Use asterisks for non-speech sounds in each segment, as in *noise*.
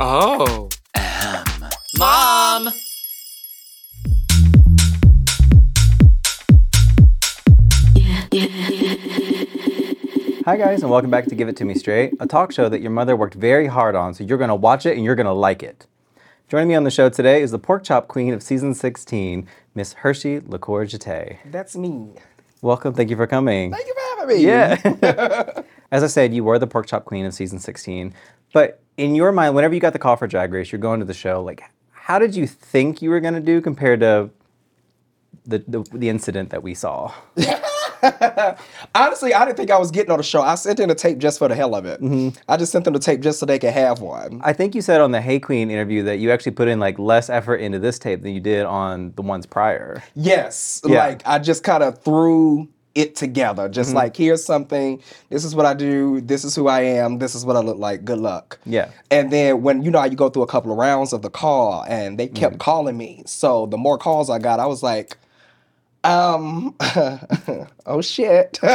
Oh. Mom! Hi, guys, and welcome back to Give It To Me Straight, a talk show that your mother worked very hard on, so you're going to watch it and you're going to like it. Joining me on the show today is the pork chop queen of season 16, Miss Hershii LiqCour-Jete. That's me. Welcome, thank you for coming. Thank you for having me. Yeah. *laughs* As I said, you were the pork chop queen of season 16, but in your mind, whenever you got the call for Drag Race, you're going to the show, like, how did you think you were going to do compared to the, the, the incident that we saw? *laughs* Honestly, I didn't think I was getting on the show. I sent in a tape just for the hell of it. Mm-hmm. I just sent them the tape just so they could have one. I think you said on the Hey Qween interview that you actually put in like less effort into this tape than you did on the ones prior. Yes. Yeah. Like I just kind of threw it together. Mm-hmm. Just like here's something. This is what I do. This is who I am. This is what I look like. Good luck. Yeah. And then when you know you go through a couple of rounds of the call and they kept Mm-hmm. calling me. So the more calls I got, I was like, um, *laughs* oh shit. *laughs*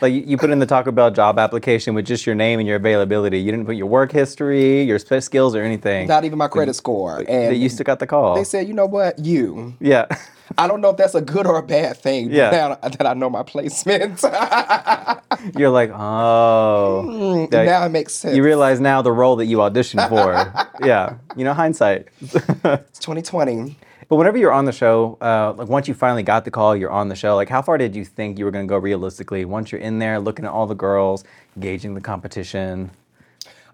Like you, you put in the Taco Bell job application with just your name and your availability. You didn't put your work history, your skills, or anything. Not even my credit score. And you still got the call. they said, you know what, you. yeah. *laughs* I don't know if that's a good or a bad thing. Yeah. Now that I know my placement, You're like, oh. That- now it makes sense. you realize now the role that you auditioned for. yeah. You know, hindsight. it's 2020. But whenever you're on the show, uh, like once you finally got the call, you're on the show. Like, how far did you think you were going to go realistically? Once you're in there, looking at all the girls, gauging the competition.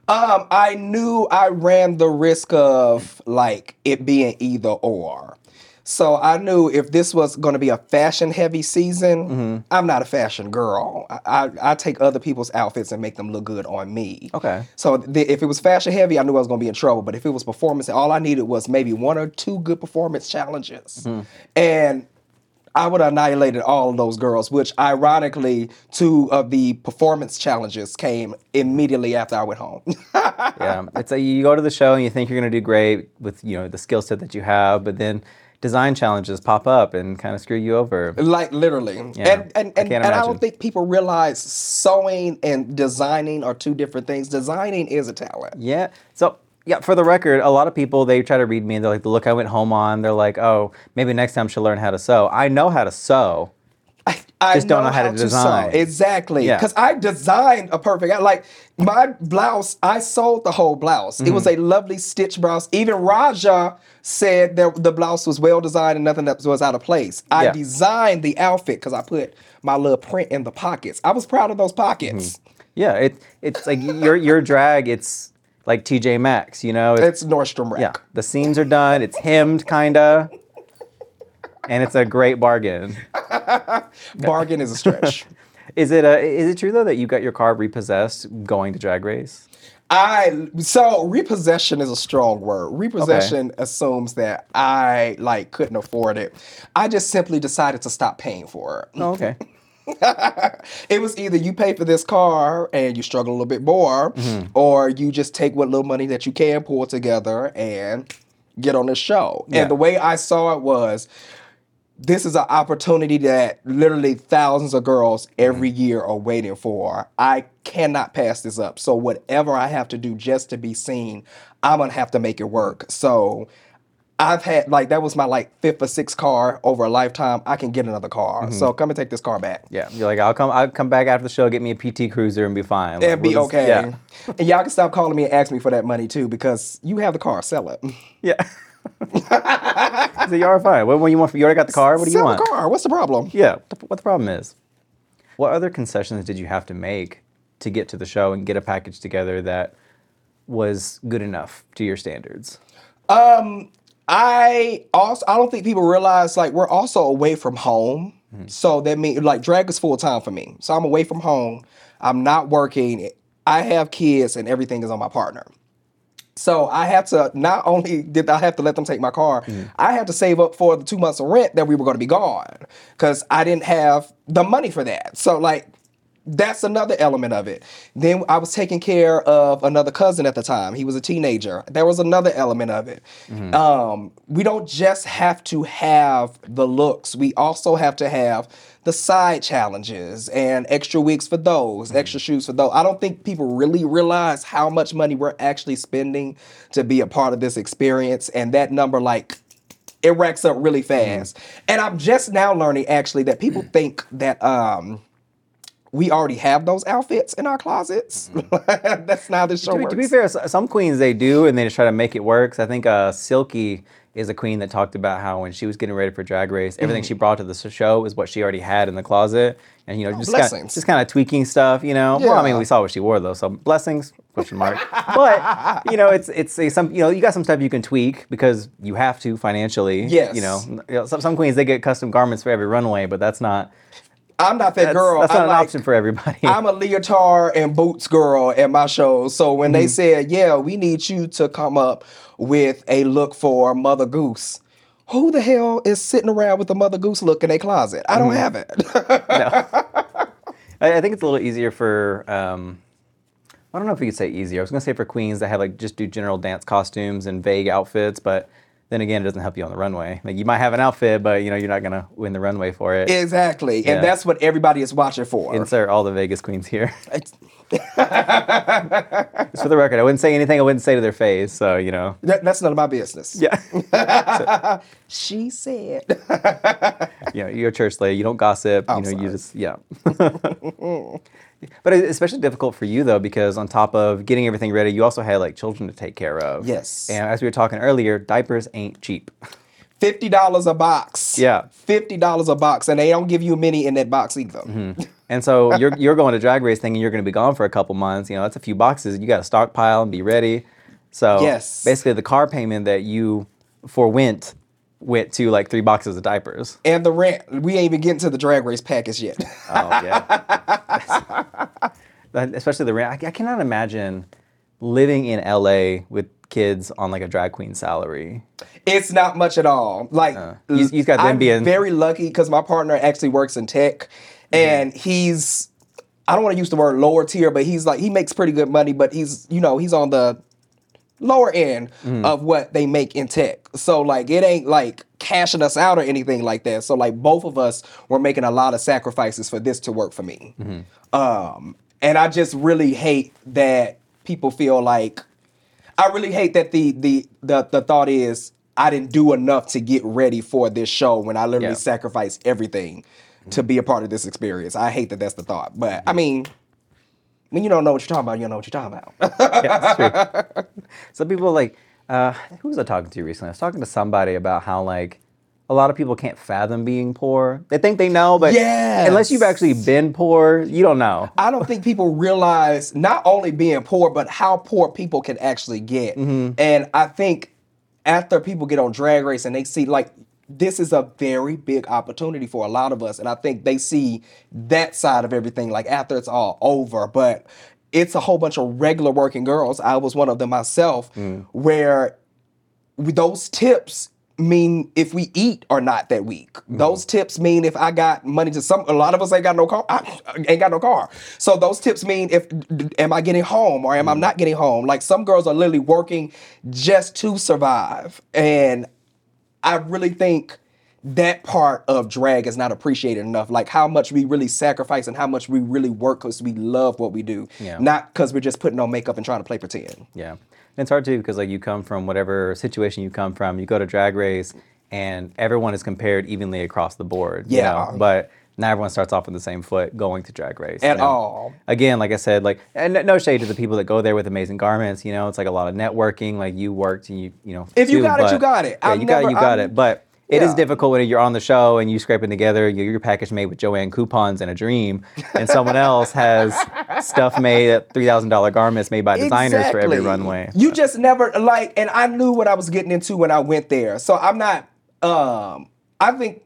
Um, I knew I ran the risk of like it being either or. So I knew if this was going to be a fashion heavy season, Mm-hmm. I'm not a fashion girl. I, I, I take other people's outfits and make them look good on me. Okay. So th- if it was fashion heavy, I knew I was going to be in trouble. But if it was performance, all I needed was maybe one or two good performance challenges. Mm-hmm. And I would have annihilated all of those girls, which ironically, two of the performance challenges came immediately after I went home. *laughs* yeah, it's a, you go to the show and you think you're going to do great with you know the skill set that you have, but then design challenges pop up and kind of screw you over. like literally. Yeah, and and, I and, can't and I don't think people realize sewing and designing are two different things. Designing is a talent. Yeah. So yeah, for the record, a lot of people they try to read me and they're like, the look I went home on. They're like, oh, maybe next time she'll learn how to sew. I know how to sew. I Just don't know how to sew. design. Exactly. Yeah. Because I designed a perfect like my blouse, I sold the whole blouse. It was Mm-hmm. a lovely stitch blouse. Even Raja said that the blouse was well designed and nothing that was out of place. I Yeah. designed the outfit because I put my little print in the pockets. I was proud of those pockets. Yeah, it it's like your your drag. It's like TJ Maxx, you know. It's Nordstrom Rack. yeah, the seams are done. It's hemmed, kinda, and it's a great bargain. *laughs* Bargain is a stretch. *laughs* Is it a, is it true though that you got your car repossessed going to Drag Race? I so repossession is a strong word. Repossession assumes that I like couldn't afford it. I just simply decided to stop paying for it. Oh, okay. *laughs* it was either you pay for this car and you struggle a little bit more, Mm-hmm. or you just take what little money that you can pull together and get on the show. Yeah. And the way I saw it was this is an opportunity that literally thousands of girls every Mm-hmm. year are waiting for. I cannot pass this up. So whatever I have to do just to be seen, I'm gonna have to make it work. So I've had like that was my like fifth or sixth car over a lifetime. I can get another car. Mm-hmm. So come and take this car back. Yeah, you're like I'll come I'll come back after the show, get me a PT Cruiser, and be fine. Like, It'd be we'll just- okay. Yeah. And y'all can stop calling me and ask me for that money too, because you have the car. Sell it. Yeah. So you are fine. What, what you want? You already got the car. What do you Sell want? the car. What's the problem? Yeah. What the, problem is? What other concessions did you have to make to get to the show and get a package together that was good enough to your standards? Um, I also I don't think people realize like we're also away from home. Hmm. So that means like drag is full time for me. So I'm away from home. I'm not working. I have kids and everything is on my partner. So I had to not only did I have to let them take my car, mm-hmm. I had to save up for the two months of rent that we were going to be gone because I didn't have the money for that. So like that's another element of it. Then I was taking care of another cousin at the time. He was a teenager. There was another element of it. Um, we don't just have to have the looks. We also have to have the side challenges and extra wigs for those, extra shoes for those. I don't think people really realize how much money we're actually spending to be a part of this experience. And that number, like, it racks up really fast. And I'm just now learning actually that people *clears throat* think that um we already have those outfits in our closets. *laughs* That's not how this show To be, works. to be fair, some queens they do, and they just try to make it work. 'Cause I think uh, Silky is a queen that talked about how when she was getting ready for Drag Race, everything she brought to the show is what she already had in the closet, and you know just kind blessings. just kind of tweaking stuff. You know, well, I mean, we saw what she wore though, so blessings question mark. but you know, it's it's a, some you know you got some stuff you can tweak because you have to financially. Yes. You know, you know, some some queens they get custom garments for every runway, but that's not I'm not that that's, girl. that's I not an like- option for everybody. I'm a leotard and boots girl at my shows. So when Mm-hmm. they said, "Yeah, we need you to come up with a look for Mother Goose," who the hell is sitting around with a Mother Goose look in a closet? I Mm-hmm. don't have it. *laughs* I, I think it's a little easier for. Um, I don't know if you could say easier. I was gonna say for queens that have like just do general dance costumes and vague outfits, but then again, it doesn't help you on the runway. Like you might have an outfit, but you know you're not gonna win the runway for it. exactly, Yeah. and that's what everybody is watching for. Insert all the Vegas queens here. Just for the record, I wouldn't say anything I wouldn't say to their face. So you know. That- that's none of my business. Yeah. *laughs* She said. *laughs* you know, you're a church lady. You don't gossip. I'm you know, you just yeah. *laughs* but it's especially difficult for you though, because on top of getting everything ready, you also had like children to take care of. Yes. And as we were talking earlier, diapers ain't cheap. Fifty dollars a box. Yeah. Fifty dollars a box, and they don't give you many in that box either. Mm-hmm. And so *laughs* you're you're going to drag race thinking you're going to be gone for a couple months. You know, that's a few boxes. You got to stockpile and be ready. So Yes. basically, the car payment that you forwent went to like three boxes of diapers. And the rent, we ain't even getting to the drag race package yet. Oh yeah. *laughs* *laughs* Especially the rent. I, I cannot imagine living in LA with kids on like a drag queen salary. it's not much at all. Like uh, you- you got them I'm being- very lucky because my partner actually works in tech, Mm-hmm. and he's I don't want to use the word lower tier, but he's like he makes pretty good money, but he's you know he's on the lower end mm-hmm. of what they make in tech. So like it ain't like cashing us out or anything like that. So like both of us were making a lot of sacrifices for this to work for me. Mm-hmm. Um and I just really hate that people feel like I really hate that the the the the thought is I didn't do enough to get ready for this show when I literally Yeah. sacrificed everything to be a part of this experience. I hate that that's the thought. But I mean when you don't know what you're talking about, you don't know what you're talking about. Yeah, that's true. *laughs* Some people like, uh, who was I talking to recently? I was talking to somebody about how like a lot of people can't fathom being poor. They think they know, but unless you've actually been poor, you don't know. I don't think people realize not only being poor, but how poor people can actually get. And I think after people get on Drag Race and they see like this is a very big opportunity for a lot of us, and I think they see that side of everything like after it's all over. But it's a whole bunch of regular working girls. I was one of them myself, mm. where those tips mean if we eat or not that week. Mm. Those tips mean if I got money to some. A lot of us ain't got no car. I ain't got no car. So those tips mean if am I getting home or am I mm. not getting home? Like some girls are literally working just to survive, and I really think that part of drag is not appreciated enough. Like how much we really sacrifice and how much we really work because we love what we do, Yeah. not because we're just putting on makeup and trying to play pretend. Yeah, and it's hard too because like you come from whatever situation you come from, you go to drag race, and everyone is compared evenly across the board. you Yeah. know? but not everyone starts off on the same foot going to drag race At know? all. Again, like I said, like and no- shade to the people that go there with amazing garments. You know, it's like a lot of networking. Like you worked and you you know. If you too, got it, you got it. Yeah, I've you got it, you got I'm- it. But it is Yeah. difficult when you're on the show and you scraping together your, your package made with Joann coupons and a dream, and someone *laughs* else has stuff made at three thousand dollar garments made by designers for every runway. You just never like, and I knew what I was getting into when I went there. So I'm not. Um, I think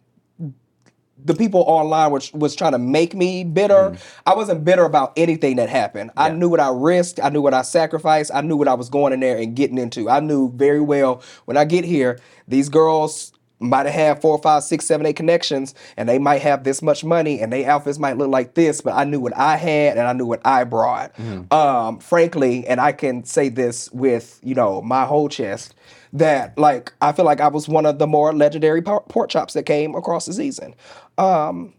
the people online was was trying to make me bitter. I wasn't bitter about anything that happened. I knew what I risked. I knew what I sacrificed. I knew what I was going in there and getting into. I knew very well when I get here, these girls might have had four, five, six, seven, eight connections, and they might have this much money, and they outfits might look like this, but I knew what I had and I knew what I brought. Um, frankly, and I can say this with you know my whole chest that like I feel like I was one of the more legendary por- pork chops that came across the season. Um,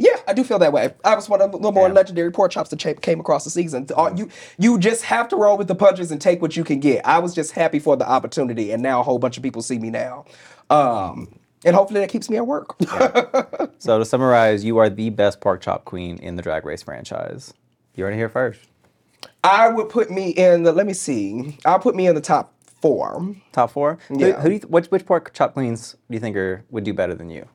yeah, I do feel that way. I was one of the more Yeah. legendary pork chops that came across the season. Uh, You you just have to roll with the punches and take what you can get. I was just happy for the opportunity, and now a whole bunch of people see me now, um, and hopefully that keeps me at work. *laughs* So to summarize, you are the best pork chop queen in the Drag Race franchise. You heard it here first. I would put me in the. Let me see. I'll put me in the top four. Top four. Yeah. Who, do you, which, which pork chop queens do you think are would do better than you?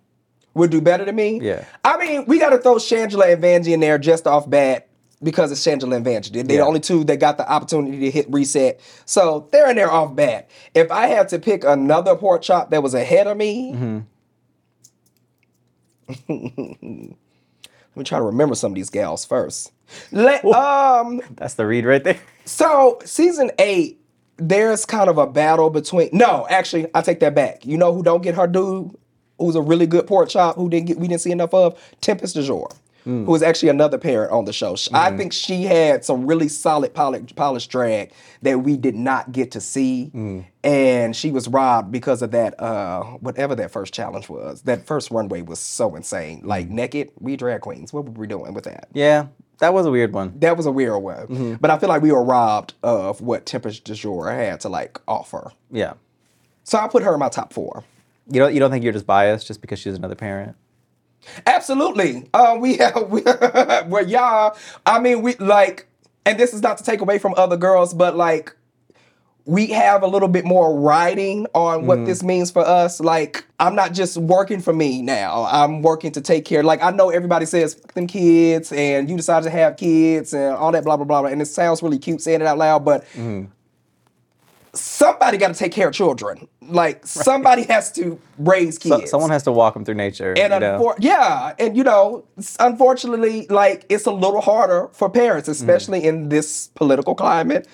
Would do better than me. Yeah. I mean, we got to throw Shangela and Vanjie in there just off bat because it's Shangela and Vanjie. They're the Yeah. only two that got the opportunity to hit reset. So they're in there off bat. If I had to pick another pork chop that was ahead of me, Mm-hmm. *laughs* let me try to remember some of these gals first. Let, um, That's the read right there. so season eight, there's kind of a battle between. No, actually, I take that back. You know who don't get her due? Who's a really good pork chop? Who didn't get? We didn't see enough of Tempest DuJour, who is actually another parent on the show. Sh- I think she had some really solid polished, polished drag that we did not get to see, and she was robbed because of that. Uh, whatever that first challenge was, that first runway was so insane. Like naked, we drag queens. What were we doing with that? Yeah, that was a weird one. that was a weird one. But I feel like we were robbed of what Tempest DuJour had to like offer. Yeah. So I put her in my top four. You don't you don't think you're just biased just because she's another parent? Absolutely. Uh, we have we, *laughs* well, y'all. I mean, we like, and this is not to take away from other girls, but like, we have a little bit more writing on what mm. this means for us. Like, I'm not just working for me now. I'm working to take care. Like, I know everybody says "Fuck them kids, and you decided to have kids, and all that blah blah blah. blah, And it sounds really cute saying it out loud, but mm. somebody got to take care of children. Like, somebody has to raise kids. So, someone has to walk them through nature. And unfor- yeah, and you know, unfortunately, like it's a little harder for parents, especially mm. in this political climate,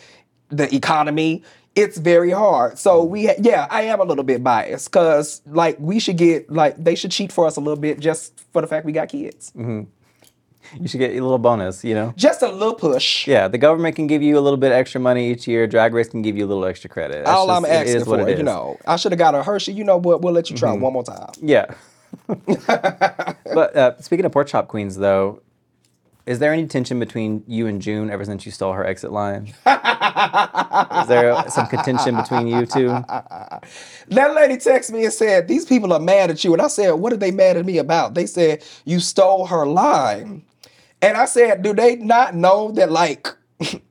the economy. It's very hard. So mm. we, ha- yeah, I am a little bit biased because like we should get like they should cheat for us a little bit just for the fact we got kids. Mm-hmm. you should get a little bonus, you know? Just a little push. Yeah, the government can give you a little bit extra money each year. Drag Race can give you a little extra credit. That's All just- I'm it asking for, you know, I should have got a Hershey. You know what? We'll let you try mm-hmm. one more time. Yeah. *laughs* but uh, speaking of pork chop queens, though, is there any tension between you and June ever since you stole her exit line? *laughs* is there some contention between you two? That lady texted me and said, These people are mad at you. And I said, What are they mad at me about? They said, You stole her line. And I said, Do they not know that like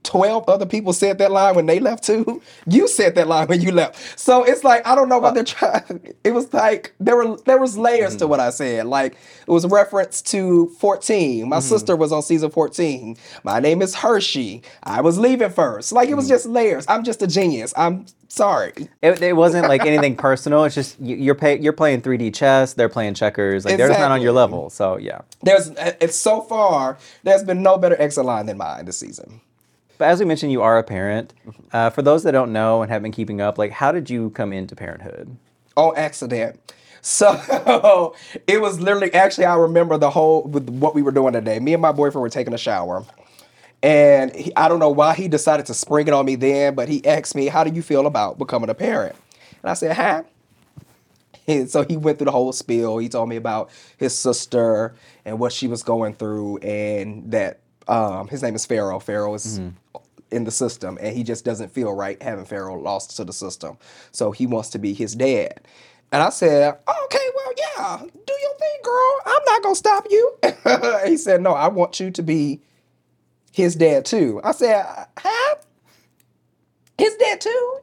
12 other people said that line when they left too? You said that line when you left. So it's like, I don't know what uh, they're trying. It was like there were there was layers to mm. what I said. Like it was a reference to 14. My mm. sister was on season 14. My name is Hershii. I was leaving first. Like it was mm. just layers. I'm just a genius. I'm sorry. It, it wasn't like anything personal. It's just you, you're pay, you're playing 3D chess. They're playing checkers. Like they're just not on your level. So yeah. There's uh, it's so far there's been no better exit line than mine this season. But as we mentioned, you are a parent. Uh, for those that don't know and have been keeping up, like how did you come into parenthood? on accident. So *laughs* it was literally actually I remember the whole with what we were doing today. Me and my boyfriend were taking a shower. And he, I don't know why he decided to spring it on me then, but he asked me, "How do you feel about becoming a parent?" And I said, "Huh." And so he went through the whole spiel. He told me about his sister and what she was going through, and that um, his name is Pharaoh. Pharaoh is in the system, and he just doesn't feel right having Pharaoh lost to the system. So he wants to be his dad. And I said, "Okay, well, yeah, do your thing, girl. I'm not gonna stop you." *laughs* he said, "No, I want you to be his dad too." I said, "Huh? His dad too?"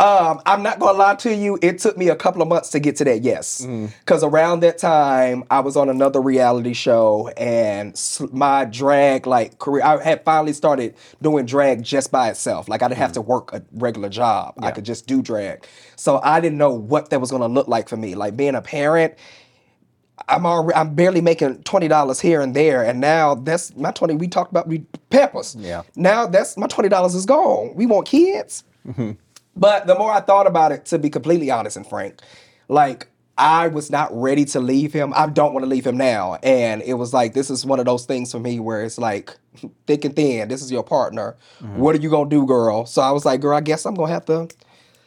Um, I'm not gonna lie to you. It took me a couple of months to get to that yes, mm. because around that time I was on another reality show, and s- my drag like career. I had finally started doing drag just by itself. Like I didn't have mm. to work a regular job. I could just do drag. So I didn't know what that was gonna look like for me. Like being a parent, I'm already, I'm barely making twenty dollars here and there, and now that's my twenty. We talked about we peppers. Yeah. Now that's my twenty dollars is gone. We want kids. Mm-hmm. But the more I thought about it, to be completely honest and frank, like I was not ready to leave him. I don't want to leave him now. And it was like, this is one of those things for me where it's like, *laughs* thick and thin, this is your partner. Mm-hmm. What are you going to do, girl? So I was like, girl, I guess I'm going to have to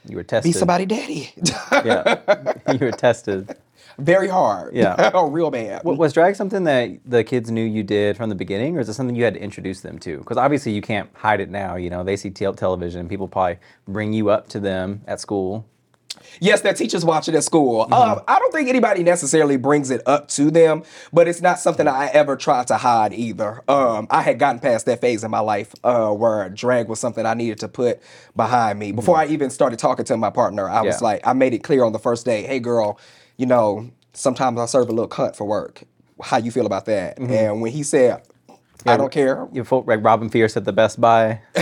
You were tested. be somebody daddy. Yeah. *laughs* *laughs* you were tested. Very hard. Yeah. *laughs* Oh, real bad. W- Was drag something that the kids knew you did from the beginning, or is it something you had to introduce them to? Because obviously you can't hide it now. You know, they see tel- television. People probably bring you up to them at school. Yes, their teachers watch it at school. Mm-hmm. Um, I don't think anybody necessarily brings it up to them, but it's not something I ever tried to hide either. Um, I had gotten past that phase in my life uh, where drag was something I needed to put behind me. Before I even started talking to my partner, I was Mm-hmm. Like, I made it clear on the first day, hey girl, you know, sometimes I serve a little cunt for work. How you feel about that? Mm-hmm. And when he said, I don't care, You folk like Robin Fierce at the Best Buy. *laughs*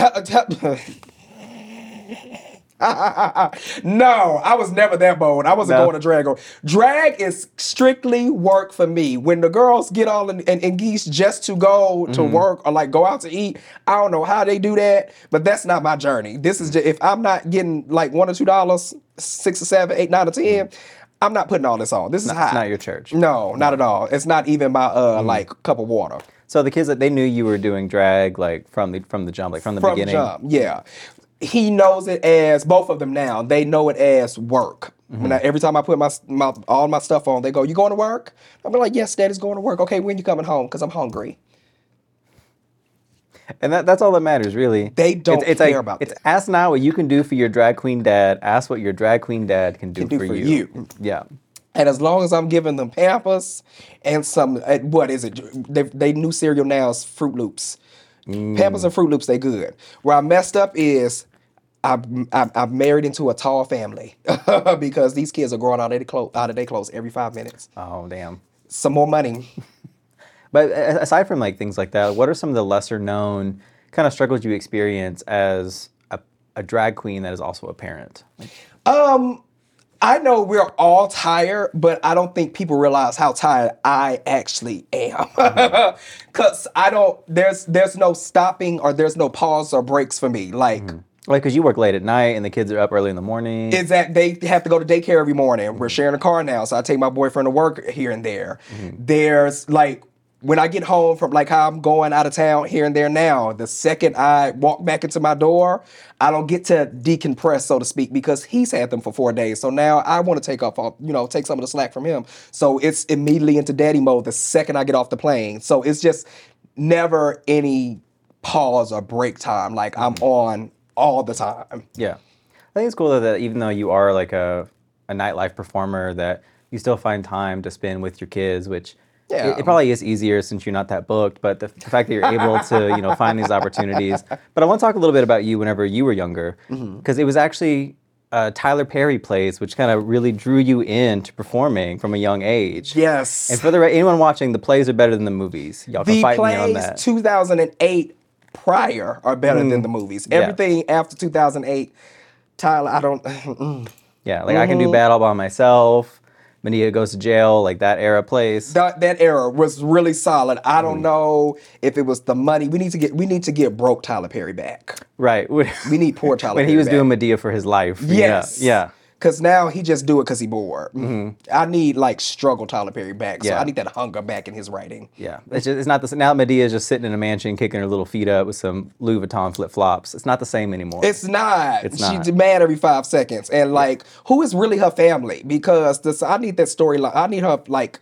no, I was never that bold. I wasn't No. going to drag. Drag is strictly work for me. When the girls get all in, in, in geese just to go to Mm-hmm. work or like go out to eat, I don't know how they do that, but that's not my journey. This is just if I'm not getting like one or two dollars, six or seven, eight, nine or ten. I'm not putting all this on. This is hot. It's not your church. No, not at all. It's not even my uh Mm-hmm. like cup of water. So the kids that they knew you were doing drag like from the from the jump, like from the from beginning. jump. Yeah, he knows it as both of them now. They know it as work. Mm-hmm. When I, every time I put my, my all my stuff on, they go, "You going to work?" I'm like, "Yes, Daddy's going to work." Okay, when you coming home? Because I'm hungry. And that, that's all that matters, really. They don't it's, it's care like, about it's this. ask now what you can do for your drag queen dad. Ask what your drag queen dad can do, Can do for, for you. you. Yeah. And as long as I'm giving them Pampers and some, uh, what is it? They, they new cereal now is Froot Loops. Mm. Pampers and Froot Loops, they good. Where I messed up is I, I, I married into a tall family *laughs* because these kids are growing out of their clothes, out of their clothes every five minutes. Oh damn. Some more money. *laughs* But aside from like things like that, what are some of the lesser known kind of struggles you experience as a, a drag queen that is also a parent? Um, I know we're all tired, but I don't think people realize how tired I actually am. Mm-hmm. *laughs* Cause I don't there's there's no stopping or there's no pause or breaks for me. Like mm-hmm. like, cause you work late at night and the kids are up early in the morning. is that they have to go to daycare every morning. We're mm-hmm. sharing a car now, so I take my boyfriend to work here and there. There's like when I get home from like how I'm going out of town here and there now, the second I walk back into my door, I don't get to decompress, so to speak, because he's had them for four days. So now I want to take off, uh, you know, take some of the slack from him. So it's immediately into daddy mode the second I get off the plane. So it's just never any pause or break time. Like I'm mm-hmm. on all the time. Yeah. I think it's cool though that even though you are like a, a nightlife performer, that you still find time to spend with your kids, which Yeah. it, it probably is easier since you're not that booked, but the, the fact that you're able to, you know, find these opportunities. *laughs* But I want to talk a little bit about you whenever you were younger, Mm-hmm. because it was actually uh, Tyler Perry plays, which kind of really drew you into performing from a young age. Yes. And for the anyone watching, the plays are better than the movies. Y'all can the fight me on plays that. 2008 prior are better than the movies. Yeah. Everything after 2008, Tyler, I don't. *laughs* mm. yeah, like I can do bad all by myself. Madea goes to jail, like that era plays. that that era was really solid. I Mm. don't know if it was the money. We need to get we need to get broke Tyler Perry back. Right. *laughs* We need poor Tyler Perry. when he was back. doing Madea for his life. Yes. Yeah. Yeah. Cause now he just do it cause he bored. I need like struggle Tyler Perry back. So Mm-hmm. Yeah. I need that hunger back in his writing. Yeah. It's just it's not the now Madea is just sitting in a mansion kicking her little feet up with some Louis Vuitton flip flops. It's not the same anymore. It's not. It's not. She's mad every five seconds. And like, who is really her family? Because this I need that storyline. I need her like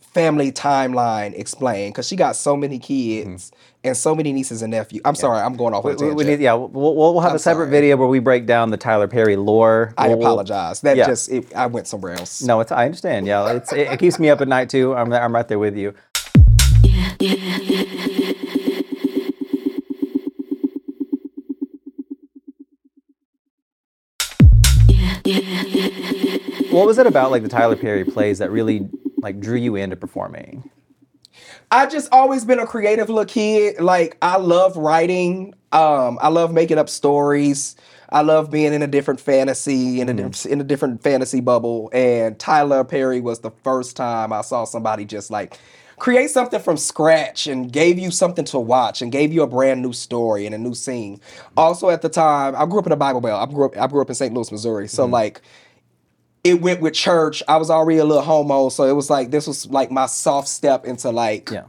family timeline explained. Cause she got so many kids and so many nieces and nephews. I'm sorry, I'm going off on a Mm-hmm. We- we tangent. need- yeah, we'll, we'll, we'll have I'm a separate sorry. video where we break down the Tyler Perry lore. I we'll- apologize. That yeah. just it, I went somewhere else. No, it's I understand. Yeah, it's, it, it keeps me up at night too. I'm I'm right there with you. What was it about like the Tyler Perry plays that really like drew you into performing? I just always been a creative little kid. Like I love writing. Um, I love making up stories. I love being in a different fantasy in a Mm-hmm. in a different fantasy bubble. And Tyler Perry was the first time I saw somebody just like create something from scratch and gave you something to watch and gave you a brand new story and a new scene. Also, at the time, I grew up in a Bible Belt. I grew up, I grew up in St. Louis, Missouri. So like, it went with church. I was already a little homo, so it was like this was like my soft step into like Yeah.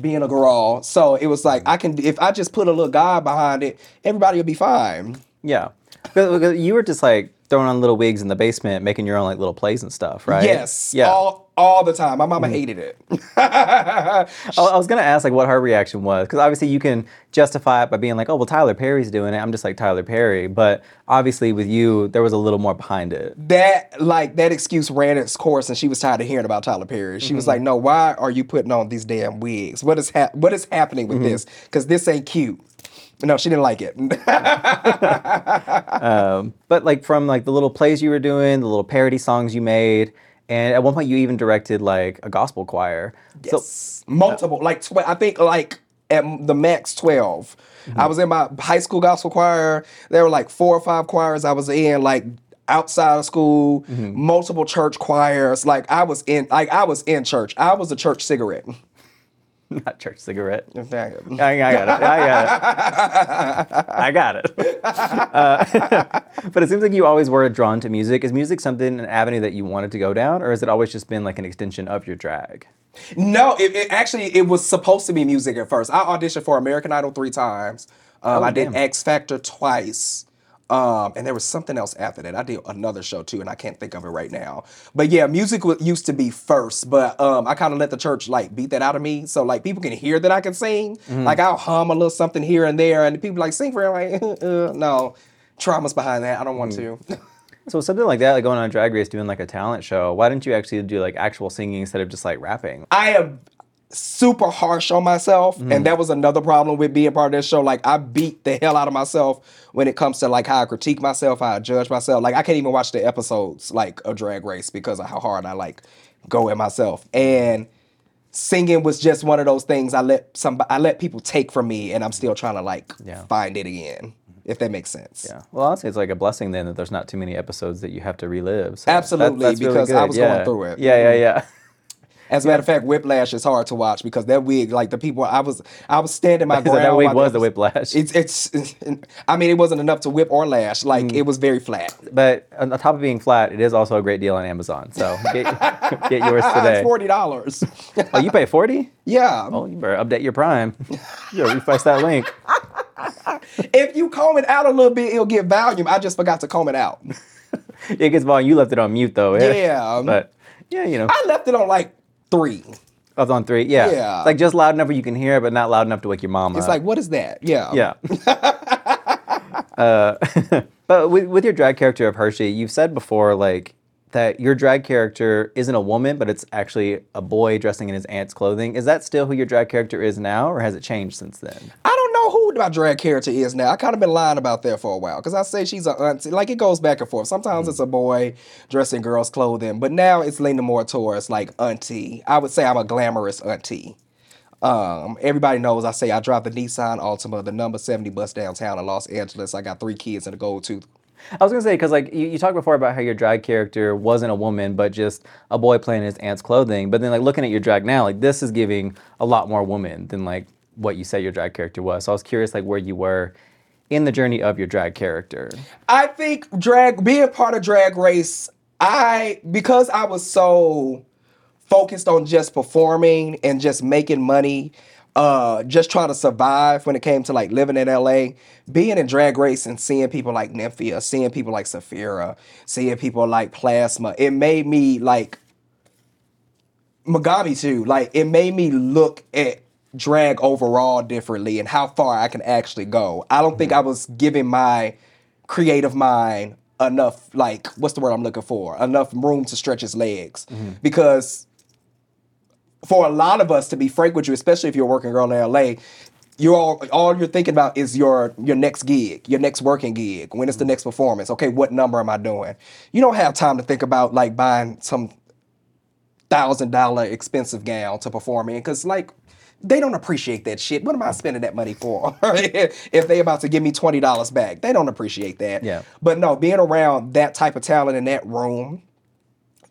being a girl. So it was like I can if I just put a little guy behind it, everybody will be fine. Yeah. Because because you were just like throwing on little wigs in the basement, making your own like little plays and stuff, right? Yes, Yeah. all all the time. My mama mm-hmm. hated it. *laughs* *laughs* I I was gonna ask like what her reaction was because obviously you can justify it by being like, oh well, Tyler Perry's doing it. I'm just like Tyler Perry, but obviously with you, there was a little more behind it. that like that excuse ran its course, and she was tired of hearing about Tyler Perry. She was mm-hmm. like, "No, why are you putting on these damn wigs? What is hap- What is happening with mm-hmm. this? Because this ain't cute." No, she didn't like it. *laughs* Um, but like from like the little plays you were doing, the little parody songs you made, and at one point you even directed like a gospel choir. So Yes. multiple, like tw- I think like at the max 12 Mm-hmm. I was in my high school gospel choir. There were like four or five choirs I was in, like outside of school, Mm-hmm. multiple church choirs. Like I was in, like I was in church. I was a church cigarette. *laughs* not church cigarette. I, I got it. I got it. *laughs* I got it. Uh, *laughs* but it seems like you always were drawn to music. Is music something an avenue that you wanted to go down, or has it always just been like an extension of your drag? No, it, it actually it was supposed to be music at first. I auditioned for American Idol three times. Um, Oh, I did. X Factor twice. Um, and there was something else after that. I did another show too, and I can't think of it right now. But yeah, music wa- used to be first, but um, I kind of let the church like beat that out of me, so like people can hear that I can sing. Mm-hmm. Like I'll hum a little something here and there, and people like sing for it. I'm like *laughs* uh, no, traumas behind that. I don't want Mm. to. *laughs* So something like that, like going on Drag Race, doing like a talent show. Why didn't you actually do like actual singing instead of just like rapping? I am super harsh on myself, and mm. that was another problem with being part of this show. Like I beat the hell out of myself when it comes to like how I critique myself, how I judge myself. Like I can't even watch the episodes like a Drag Race because of how hard I like go at myself. And singing was just one of those things I let some I let people take from me, and I'm still trying to like Yeah. find it again. If that makes sense. Yeah. Well, honestly, it's like a blessing then that there's not too many episodes that you have to relive. So that- Absolutely, really because I good. was going through it. Yeah, yeah, yeah. *laughs* As a matter of fact, Whiplash is hard to watch because that wig, like the people, I was I was standing my *laughs* ground. that wig was the whiplash. It's, it's, *laughs* I mean, it wasn't enough to whip or lash. Like Mm. it was very flat. But on top of being flat, it is also a great deal on Amazon. So get, *laughs* get yours today. it's forty dollars. Oh, you pay 40? yeah. Oh, you better update your Prime. You better refresh that link. If you comb it out a little bit, it'll get volume. I just forgot to comb it out. It gets volume. You left it on mute though. Yeah. But yeah, you know, I left it on like three. I was on three. Yeah. Yeah. Like just loud enough where you can hear, it, but not loud enough to wake your mom up. It's up. like, what is that? Yeah. Yeah. *laughs* uh, *laughs* but with, with your drag character of Hershii, you've said before, like, that your drag character isn't a woman, but it's actually a boy dressing in his aunt's clothing. Is that still who your drag character is now, or has it changed since then? I don't know who my drag character is now. I kind of been lying about that for a while because I say she's a auntie. Like it goes back and forth. Sometimes it's a boy dressed in girls' clothing, but now it's leaning more towards like auntie. I would say I'm a glamorous auntie. Um, everybody knows I say I drive the Nissan Altima, the number 70 bus downtown in Los Angeles. I got three kids and a gold tooth. I was gonna say because like you, you talked before about how your drag character wasn't a woman, but just a boy playing his aunt's clothing. But then like looking at your drag now, like this is giving a lot more woman than like what you said your drag character was. So I was curious like where you were in the journey of your drag character. I think drag being part of drag race, I because I was so focused on just performing and just making money, uh, just trying to survive when it came to like living in LA, being in drag race and seeing people like Nymphia, seeing people like Sapphira, seeing people like Plasma, it made me like Megami too. Like it made me look at drag overall differently and how far I can actually go. I don't think mm. I was giving my creative mind enough like what's the word I'm looking for? Enough room to stretch its legs. Mm-hmm. Because for a lot of us to be frank with you, especially if you're a working girl in LA, you're all all you're thinking about is your your next gig, your next working gig. When is the mm. next performance? Okay, what number am I doing? You don't have time to think about like buying some thousand dollar expensive gown to perform in because like they don't appreciate that shit. What am I spending that money for? *laughs* if they about to give me twenty dollars back, they don't appreciate that. Yeah. But no, being around that type of talent in that room,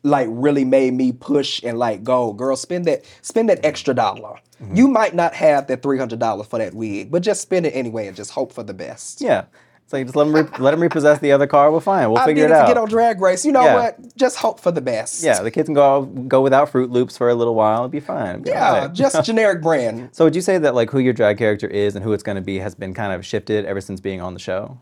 like really made me push and like go, girl, spend that spend that extra dollar. Mm-hmm. You might not have that three hundred dollars for that wig, but just spend it anyway and just hope for the best. Yeah. Like just let them re- *laughs* let them repossess the other car. We're fine. We'll I figure it out. get on Drag Race. You know Yeah. what? Just hope for the best. yeah, the kids can go go without Froot Loops for a little while. It'll be fine. It'll be Yeah, right. just *laughs* generic brand. So would you say that like who your drag character is and who it's going to be has been kind of shifted ever since being on the show?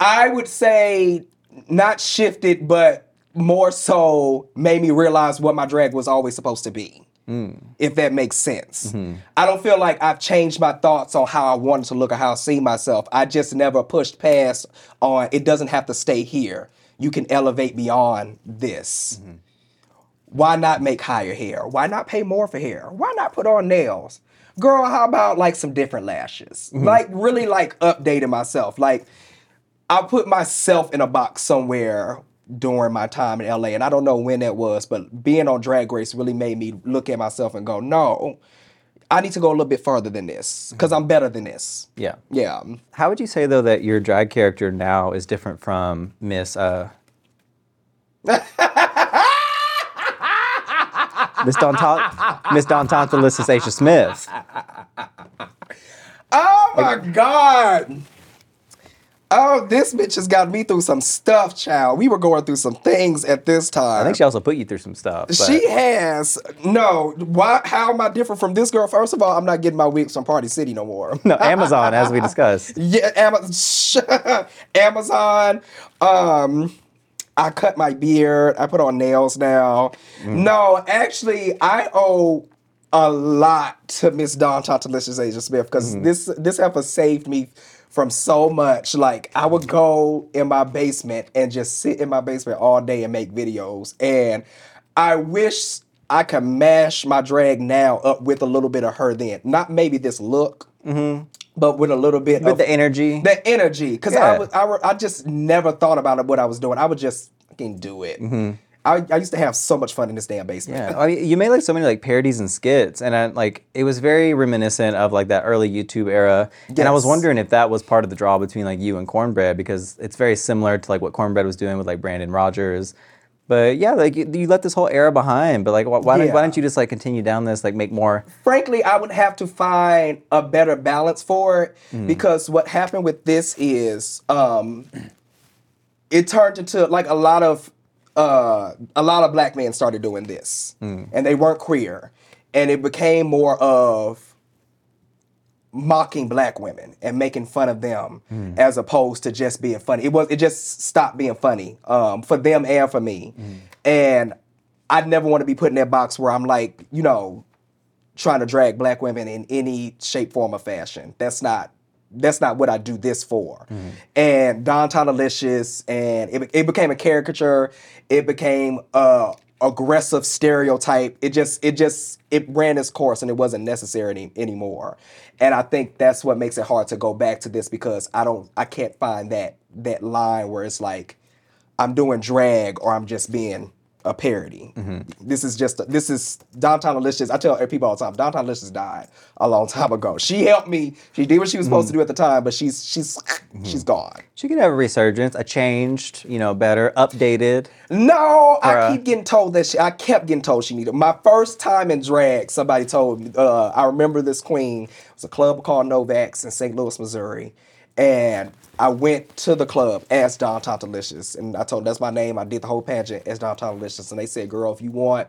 I would say not shifted, but more so made me realize what my drag was always supposed to be. Mm. If that makes sense. Mm-hmm. I don't feel like I've changed my thoughts on how I wanted to look or how I see myself. I just never pushed past on it doesn't have to stay here. You can elevate beyond this. Mm-hmm. Why not make higher hair? Why not pay more for hair? Why not put on nails? Girl, how about like some different lashes? Mm-hmm. Like really like updating myself. Like I put myself in a box somewhere during my time in LA, and I don't know when that was, but being on Drag Race really made me look at myself and go, no, I need to go a little bit further than this because I'm better than this. Yeah. Yeah. How would you say though that your drag character now is different from Miss uh *laughs* Miss Donta Miss Dontantalissa Aisha Smith? *laughs* Oh my God. Oh, this bitch has got me through some stuff, child. We were going through some things at this time. I think she also put you through some stuff. but- She has no. Why? How am I different from this girl? First of all, I'm not getting my wigs from Party City no more. *laughs* no Amazon, as we discussed. *laughs* Yeah, Amazon. *laughs* Amazon. Um, I cut my beard. I put on nails now. No, actually, I owe a lot to Miss Dawn Tatalicious Asia Smith because this this heifer saved me from so much. Like I would go in my basement and just sit in my basement all day and make videos. And I wish I could mash my drag now up with a little bit of her then. Not maybe this look. Mm-hmm. But with a little bit With of the energy. the energy because Yeah. I was I, were- I just never thought about it, what I was doing. I would just fucking do it. Mm-hmm. I, I used to have so much fun in this damn basement. Yeah, I mean, you made like so many like parodies and skits, and I, like it was very reminiscent of like that early YouTube era. And I was wondering if that was part of the draw between like you and Cornbread because it's very similar to like what Cornbread was doing with like Brandon Rogers. But yeah, like you, you let this whole era behind. But like, why, why, don't, why don't you just like continue down this, like make more? Frankly, I would have to find a better balance for it because what happened with this is um, it turned into like a lot of uh, a lot of black men started doing this, and they weren't queer, and it became more of mocking black women and making fun of them as opposed to just being funny. It was it just stopped being funny um, for them and for me. And I never want to be put in that box where I'm like, you know, trying to drag black women in any shape, form, or fashion. That's not that's not what I do this for. And Don Tonalicious, and it, it became a caricature. It became a aggressive stereotype. It just it just it ran its course, and it wasn't necessary any, anymore. And I think that's what makes it hard to go back to this because I don't I can't find that that line where it's like I'm doing drag or I'm just being a parody. Mm-hmm. This is just this is Downtown Delicious. I tell people all the time, Downtown Delicious died a long time ago. She helped me. She did what she was supposed to mm. do at the time, but she's she's mm-hmm. she's gone. She could have a resurgence, a changed, you know, better, updated. No, I keep getting told that she. I kept getting told she needed. My first time in drag, somebody told me. Uh, I remember this queen. It was a club called Novax in St. Louis, Missouri, and I went to the club as Don Delicious, and I told them that's my name. I did the whole pageant as Don Delicious, and they said, "Girl, if you want."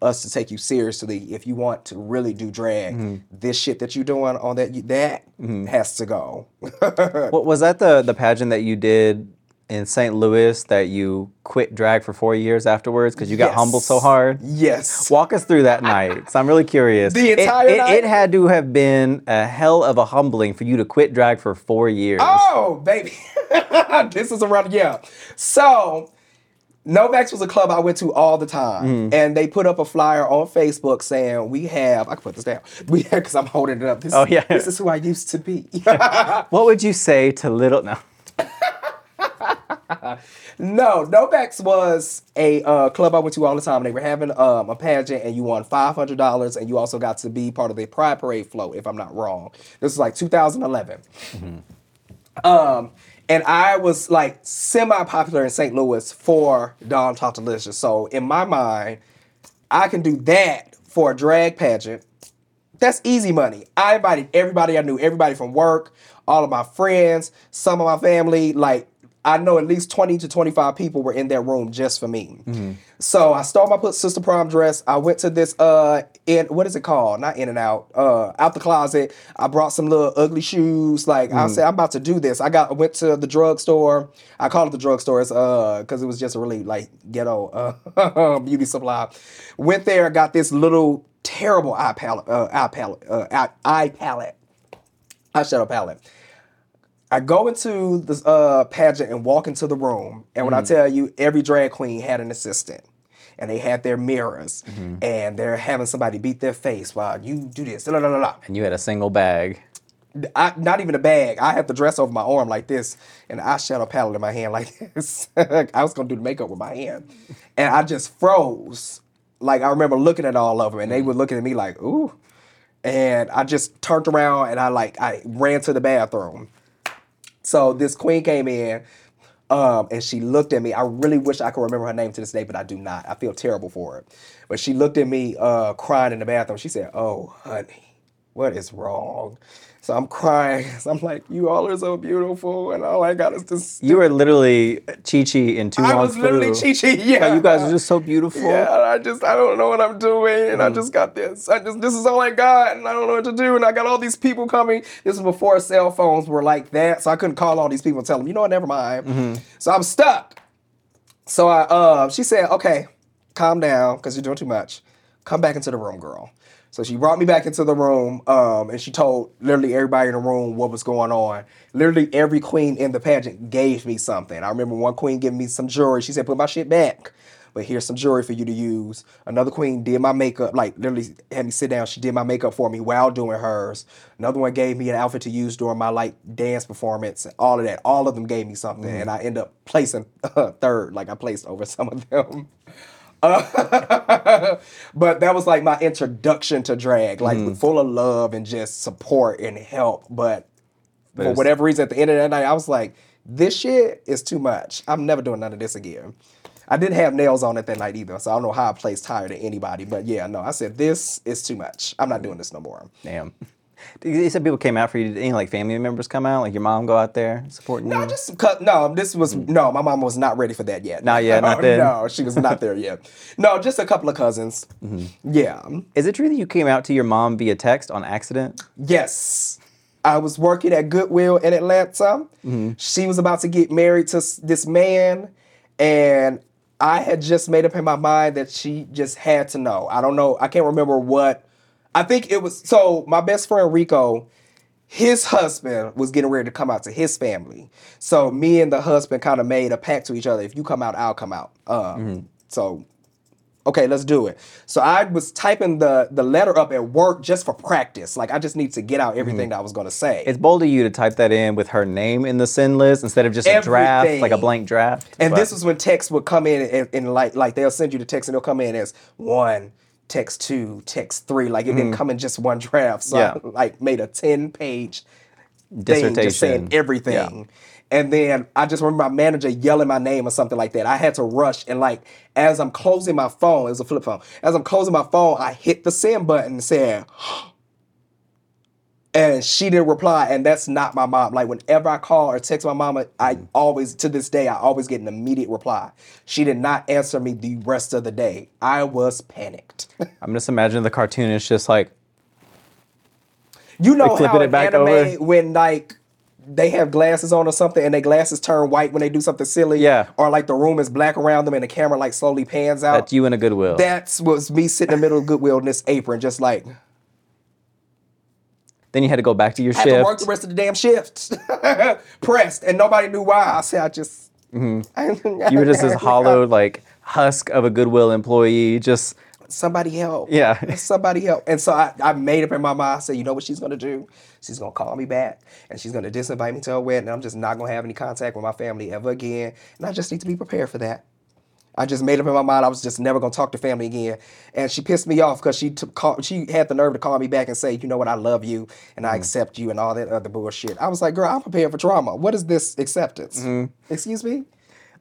Us to take you seriously, if you want to really do drag, mm-hmm. this shit that you're doing on that that mm-hmm. has to go. *laughs* What was that the the pageant that you did in St. Louis that you quit drag for four years afterwards because you got humbled so hard? Yes. Walk us through that night. So I'm really curious. *laughs* The It- entire it, night? It had to have been a hell of a humbling for you to quit drag for four years. Oh, baby. *laughs* this is around, yeah. So, Novax was a club I went to all the time. Mm-hmm. And they put up a flyer on Facebook saying, We have, I can put this down, *laughs* we because I'm holding it up. This, Oh, yeah. This is who I used to be. What would you say to little? No. *laughs* no, Novax was a uh, club I went to all the time. They were having um, a pageant, and you won $500, and you also got to be part of the Pride Parade float, if I'm not wrong. This was like 2011. Um, And I was like semi-popular in St. Louis for Dawn Talk Delicious. So in my mind, I can do that for a drag pageant. That's easy money. I invited everybody I knew, everybody from work, all of my friends, some of my family. Like I know at least 20 to 25 people were in that room just for me. So I stole my put sister prom dress. I went to this uh in what is it called? Not in and out. Uh out the closet. I brought some little ugly shoes. Like I said, I'm about to do this. I got I went to the drugstore. I call it the drugstore. It's uh because it was just a really like ghetto uh *laughs* beauty supply. Went there, got this little terrible eye palette, uh, eye palette, uh, eye, eye palette, eyeshadow palette. I go into the uh, pageant and walk into the room, and when I mm. tell you, every drag queen had an assistant, and they had their mirrors, mm-hmm. and they're having somebody beat their face while you do this. La, la, la, la. And you had a single bag. I, not even a bag. I had the dress over my arm like this, and the eyeshadow palette in my hand like *laughs* this. I was gonna do the makeup with my hand, and I just froze. Like I remember looking at all of them, and they mm. were looking at me like, "Ooh," and I just turned around and I like I ran to the bathroom. So this queen came in, um, and she looked at me. I really wish I could remember her name to this day, but I do not. I feel terrible for her. But she looked at me, uh, crying in the bathroom. She said, "Oh, honey, what is wrong?" So I'm crying. *laughs* So I'm like, "You all are so beautiful, and all I got is this." You were literally Chi Chi in two I was literally. Chi Chi. Yeah, Like, you guys are just so beautiful. Yeah, I just I don't know what I'm doing, and I just got this. I just this is all I got, and I don't know what to do. And I got all these people coming. This was before cell phones were like that, so I couldn't call all these people and tell them, you know what, never mind. So I'm stuck. So I uh she said, okay, calm down, because you're doing too much. Come back into the room, girl. So she brought me back into the room, um, and she told literally everybody in the room what was going on. Literally every queen in the pageant gave me something. I remember one queen giving me some jewelry. She said, "Put my shit back." But here's some jewelry for you to use. Another queen did my makeup, like literally had me sit down. She did my makeup for me while doing hers. Another one gave me an outfit to use during my like dance performance and all of that. All of them gave me something, and I end up placing *laughs* third. Like I placed over some of them. Uh, *laughs* but that was like my introduction to drag, like full of love and just support and help. But, for whatever reason, at the end of that night, I was like, this shit is too much. I'm never doing none of this again. I didn't have nails on it that night either, so I don't know how I placed higher than anybody. But yeah, no, I said this is too much. I'm not doing this no more. Damn. You said people came out for you. Did any like family members come out? Like your mom go out there supporting No, you? just cut. No, this was mm. no. My mom was not ready for that yet. Not yet, not *laughs* oh, then? No, she was not there yet. No, just a couple of cousins. Mm-hmm. Yeah. Is it true that you came out to your mom via text on accident? Yes. I was working at Goodwill in Atlanta. Mm-hmm. She was about to get married to this man, and I had just made up in my mind that she just had to know. I don't know. I can't remember what. I think it was. So, my best friend Rico, his husband was getting ready to come out to his family. So, me and the husband kind of made a pact to each other if you come out, I'll come out. Um, So, okay, let's do it. So I was typing the the letter up at work just for practice. Like I just need to get out everything that I was gonna say. It's bold of you to type that in with her name in the send list instead of just a draft, like a blank draft. and But- this was when texts would come in and, and like like they'll send you the text and they'll come in as one, text two, text three. Like it didn't mm. come in just one draft. So. Yeah. I *laughs* like made a 10 page thing just saying dissertation. everything. And then I just remember my manager yelling my name or something like that. I had to rush and like as I'm closing my phone, it was a flip phone. As I'm closing my phone, I hit the send button and said, and she didn't reply. And that's not my mom. Like whenever I call or text my mama, I mm-hmm. always to this day I always get an immediate reply. She did not answer me the rest of the day. I was panicked. I'm just imagining the cartoonist just like You know Like how it back anime over? when like they have glasses on or something and their glasses turn white when they do something silly. Yeah. Or like the room is black around them and the camera like slowly pans out. that's you in a Goodwill. That's was me sitting in the middle of Goodwill in this apron, just like then you had to go back to your I had to work the rest of the damn shift. *laughs* Pressed. And nobody knew why. I said I just Mm-hmm. *laughs* You were just this hollow, like husk of a Goodwill employee. Just somebody help. Yeah. Somebody help. And so I, I made up in my mind, I said, you know what she's gonna do? She's gonna call me back and she's gonna disinvite me to her wedding. And I'm just not gonna have any contact with my family ever again. And I just need to be prepared for that. I just made up in my mind I was just never gonna talk to family again. And she pissed me off because she took call, she had the nerve to call me back and say, you know what, I love you and I mm-hmm. accept you and all that other bullshit. I was like, girl, I'm prepared for trauma. What is this acceptance? Mm-hmm. Excuse me?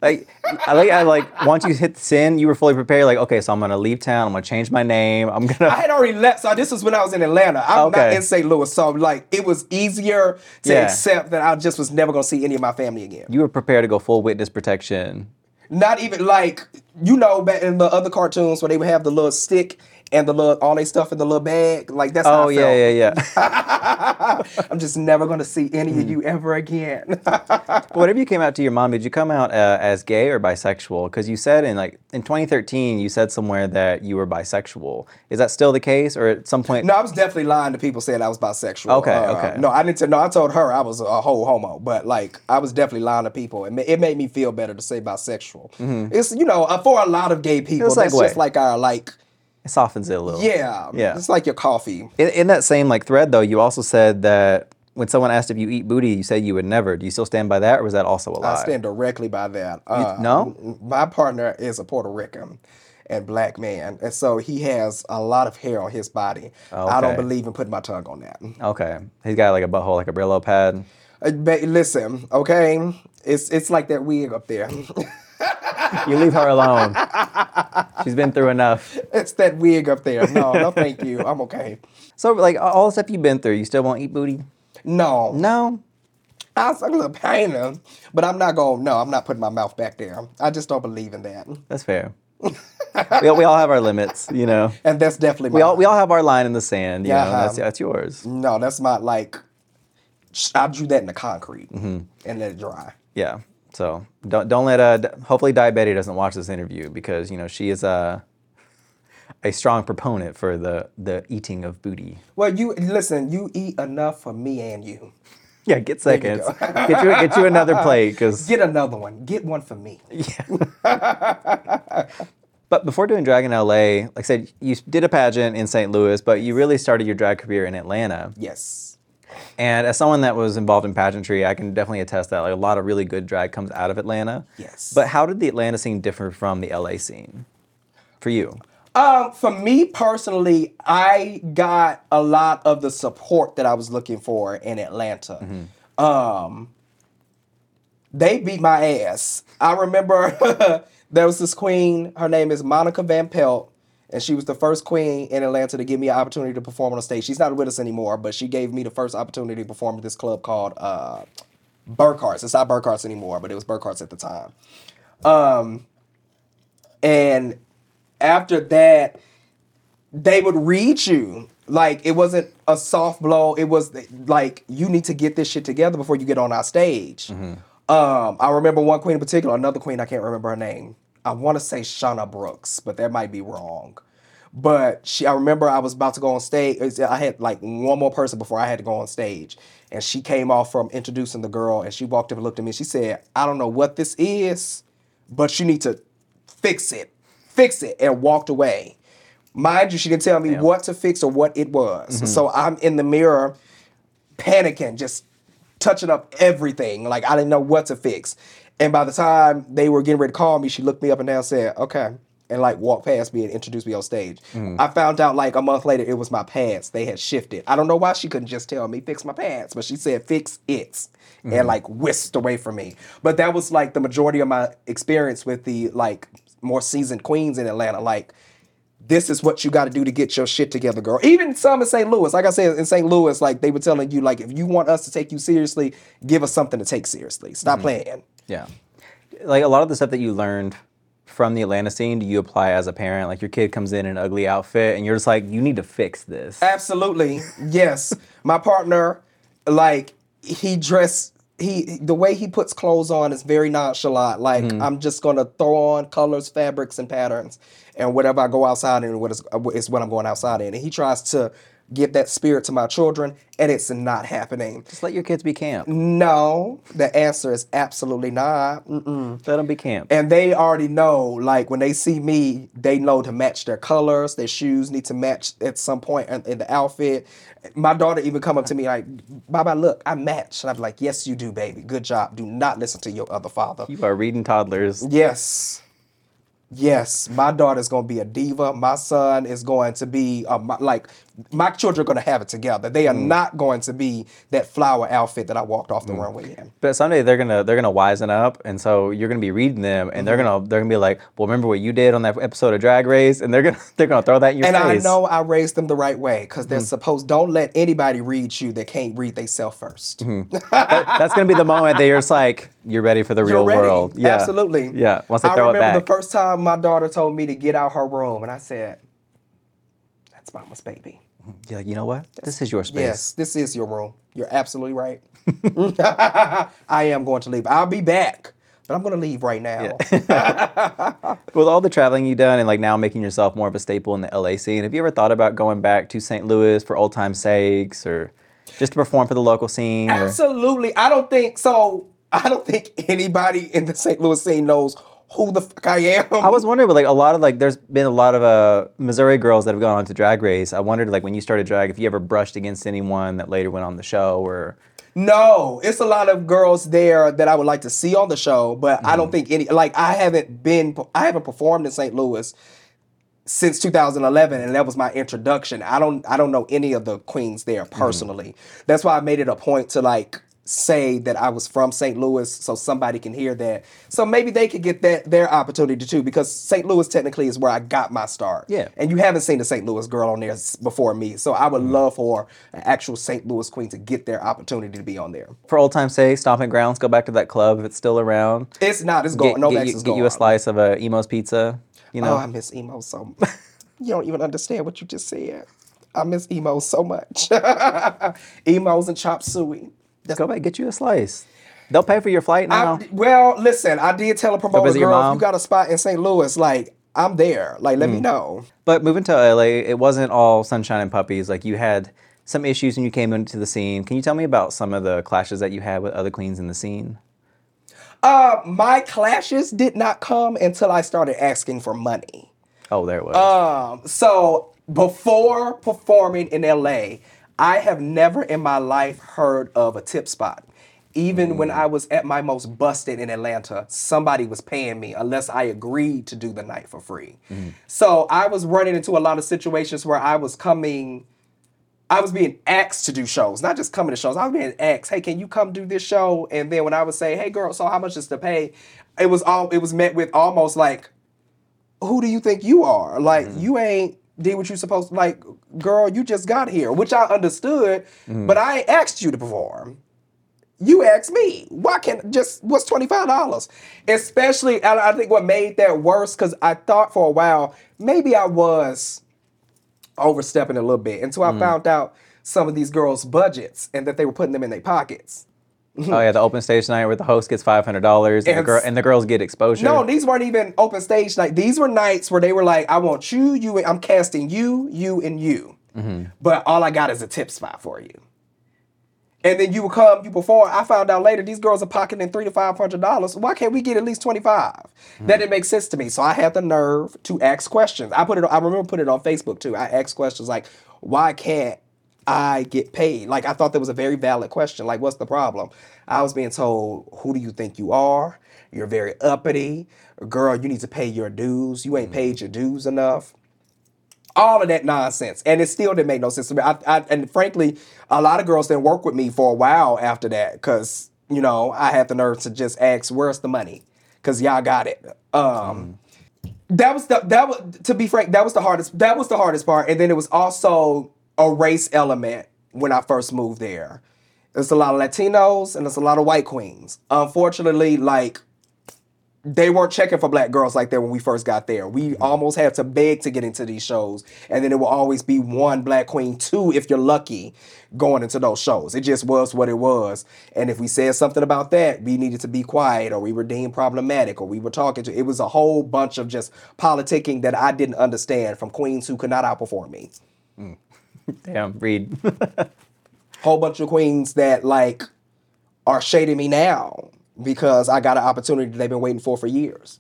Like, I like, I like. Once you hit sin, you were fully prepared. Like, okay, so I'm gonna leave town. I'm gonna change my name. I'm gonna. I had already left. So this was when I was in Atlanta. I'm not Okay. in St. Louis. So like it was easier to Yeah. accept that I just was never gonna see any of my family again. You were prepared to go full witness protection. Not even like you know back in the other cartoons where they would have the little stick and the little all they stuff in the little bag. Like that's how Oh I yeah, felt. yeah, yeah. *laughs* I'm just never gonna see any Mm-hmm. of you ever again. But whenever you came out to your mom, did you come out uh, as gay or bisexual? Because you said in like in 2013, you said somewhere that you were bisexual. Is that still the case, or at some point? no, I was definitely lying to people saying I was bisexual. Okay, Uh, okay. No, I didn't. Say, no, I told her I was a whole homo, but like I was definitely lying to people. It, ma- it made me feel better to say bisexual. It's you know uh, for a lot of gay people, Mm-hmm. It's like that's just like our like It softens it a little. yeah Yeah. It's like your coffee. In, in that same like thread though, you also said that when someone asked if you eat booty, you said you would never. Do you still stand by that, or was that also a lie? I stand directly by that. Uh, no? My partner is a Puerto Rican and black man, and so he has a lot of hair on his body. I don't believe in putting my tongue on that. Okay, he's got like a butthole, like a Brillo pad. Uh, ba- listen, okay, it's it's like that wig up there. *laughs* You leave her alone. She's been through enough. it's that wig up there. No, no, thank you. I'm okay. So like all the stuff you've been through, you still won't eat booty? No, No. I was like a little pain, but I'm not going. No, I'm not putting my mouth back there. I just don't believe in that, That's fair. we, all, we all have our limits, you know. and that's definitely my. We all we all have our line in the sand, you know. Yeah. That's that's yours. no, that's my like. I drew that in the concrete Mm-hmm. and let it dry. Yeah. So don't don't let uh hopefully Diabetes doesn't watch this interview because you know she is a a strong proponent for the the eating of booty. Well, you listen. You eat enough for me and you. Yeah, get you seconds. go. *laughs* get you get you another plate because *laughs* Get another one. Get one for me. *laughs* Yeah. but before doing drag in LA, like I said, you did a pageant in St. Louis, but you really started your drag career in Atlanta. Yes. And as someone that was involved in pageantry, I can definitely attest that like a lot of really good drag comes out of Atlanta. Yes. But how did the Atlanta scene differ from the LA scene for you? Um, for me personally, I got a lot of the support that I was looking for in Atlanta. Um, they beat my ass. I remember *laughs* there was this queen. Her name is Monica Van Pelt, and she was the first queen in Atlanta to give me an opportunity to perform on a stage. She's not with us anymore, but she gave me the first opportunity to perform at this club called uh, Burkhart's. It's not Burkhart's anymore, but it was Burkhart's at the time. Um, and after that, they would read you. Like it wasn't a soft blow. It was like you need to get this shit together before you get on our stage. Um, I remember one queen in particular, another queen, I can't remember her name. I want to say Shauna Brooks, but that might be wrong. But she, I remember I was about to go on stage. I had like one more person before I had to go on stage, and she came off from introducing the girl, and she walked up and looked at me. And She said, "I don't know what this is, but you need to fix it, fix it," and walked away. Mind you, she didn't tell me what to fix or what it was. Mm-hmm. So I'm in the mirror, panicking, just touching up everything. Like I didn't know what to fix. And by the time they were getting ready to call me, she looked me up and down and said, okay. And like walked past me and introduced me on stage. Hmm. I found out like a month later it was my pants. They had shifted. I don't know why she couldn't just tell me fix my pants, but she said fix it and hmm. like whisked away from me. But that was like the majority of my experience with the like more seasoned queens in Atlanta. Like this is what you got to do to get your shit together, girl. Even some in St. Louis, like I said in St. Louis, like they were telling you, like if you want us to take you seriously, give us something to take seriously. Stop hmm. playing. Yeah. Like a lot of the stuff that you learned from the Atlanta scene, do you apply as a parent? Like your kid comes in in an ugly outfit and you're just like, you need to fix this. Absolutely, yes. *laughs* My partner, like he dressed. He the way he puts clothes on is very nonchalant. Like mm-hmm. I'm just gonna throw on colors, fabrics, and patterns, and whatever I go outside in, what is, is what I'm going outside in. And he tries to give that spirit to my children, and it's not happening. Just let your kids be camp. No, the answer is absolutely not. Mm-mm. Let them be camp. And they already know, like when they see me, they know to match their colors. Their shoes need to match at some point in, in the outfit. My daughter even come up to me like, "Baba, look, I match." And I'm like, "Yes, you do, baby. Good job. Do not listen to your other father." You are reading toddlers. Yes. Yes, my daughter's gonna be a diva. My son is going to be my, like my children are gonna have it together. They are not going to be that flower outfit that I walked off the runway in. But someday they're gonna they're gonna wisen up, and so you're gonna be reading them, and they're Mm-hmm. gonna they're gonna be like, "Well, remember what you did on that episode of Drag Race?" And they're gonna *laughs* they're gonna throw that in your face. And I know I raised them the right way because Mm-hmm. they're supposed. Don't let anybody read you that can't read themselves 1st Mm-hmm. *laughs* that's gonna be the moment that you're just like, you're ready for the You're real ready. world. Yeah, Absolutely. Yeah, once they I throw it back. I remember the first time my daughter told me to get out her room, and I said, "That's mama's baby." Mm-hmm. you're you know what? This is your space. Yes, this is your room. You're absolutely right. *laughs* I am going to leave. I'll be back, but I'm going to leave right now. *laughs* With all the traveling you've done and like now making yourself more of a staple in the LA scene, have you ever thought about going back to St. Louis for old time's sakes or just to perform for the local scene? Or, Absolutely. I don't think so. I don't think anybody in the St. Louis scene knows who the fuck I am. I was wondering, but like a lot of like, there's been a lot of uh, Missouri girls that have gone on to Drag Race. I wondered, like, when you started drag, if you ever brushed against anyone that later went on the show, or No, it's a lot of girls there that I would like to see on the show, but I don't think any like I haven't been I haven't performed in St. Louis since 2011 and that was my introduction. I don't I don't know any of the queens there personally. That's why I made it a point to like say that I was from St. Louis so somebody can hear that. So maybe they could get that their opportunity too because St. Louis technically is where I got my start. Yeah. And you haven't seen a St. Louis girl on there before me. So I would mm-hmm. love for an actual St. Louis queen to get their opportunity to be on there. for old time's sake, stomping grounds, go back to that club if it's still around. It's not. It's going. Get, no get, you, is get you a slice of a Imo's pizza. You know, Oh, I miss Imo so. *laughs* you don't even understand what you just said. I miss Imo so much. *laughs* Imo's and chop suey. That's go back get you a slice. They'll pay for your flight now. I, well, listen. I did tell a promoter girl, if you got a spot in St. Louis, like I'm there. Like, let me Mm. know. But moving to LA, it wasn't all sunshine and puppies. Like you had some issues when you came into the scene. Can you tell me about some of the clashes that you had with other queens in the scene? Uh, my clashes did not come until I started asking for money. Oh, there it was. Um, so before performing in LA, I have never in my life heard of a tip spot. Even when mm. I was at my most busted in Atlanta, somebody was paying me unless I agreed to do the night for free. Mm. So I was running into a lot of situations where I was coming, I was being asked to do shows, not just coming to shows. I was being asked, "Hey, can you come do this show?" And then when I would say, "Hey, girl, so how much is to pay?" It was all it was met with almost like, who do you think you are? Like mm. you ain't did what you supposed to like, girl, you just got here, which I understood, mm-hmm. but I ain't asked you to perform. You asked me. Why can't just what's twenty five dollars? Especially, and I think what made that worse because I thought for a while maybe I was overstepping a little bit until I mm. found out some of these girls' budgets and that they were putting them in their pockets. Oh yeah, the open stage night where the host gets five hundred dollars and, the And girl and the girls get exposure. No, these weren't even open stage night. These were nights where they were like, I want you, you, I'm casting you, you, and you. Mm-hmm. But all I got is a tip spot for you. And then you would come, you perform. I found out later these girls are pocketing three to five hundred dollars. Why can't we get at least twenty five? Mm-hmm. That didn't make sense to me. So I had the nerve to ask questions. I put it. I remember putting it on Facebook too. I asked questions like, "Why can't I get paid?" Like I thought that was a very valid question. Like, what's the problem? I was being told, "Who do you think you are? You're very uppity, girl. You need to pay your dues. You ain't paid your dues enough." all of that nonsense, and it still didn't make no sense to me. I, I, and frankly, a lot of girls didn't work with me for a while after that because you know I had the nerve to just ask, "Where's the money?" Because y'all got it. Um, That was the that was to be frank, that was the hardest. That was the hardest part, and then it was also a race element when I first moved there. There's a lot of Latinos and there's a lot of white queens. Unfortunately, like they weren't checking for black girls like that when we first got there. We mm-hmm. almost had to beg to get into these shows, and then it will always be one black queen, two if you're lucky, going into those shows. It just was what it was. And if we said something about that, we needed to be quiet, or we were deemed problematic, or we were talking to. It was a whole bunch of just politicking that I didn't understand from queens who could not outperform me. Mm. *laughs* Damn, Reed. *laughs* Whole bunch of queens that like are shading me now because I got an opportunity they've been waiting for for years.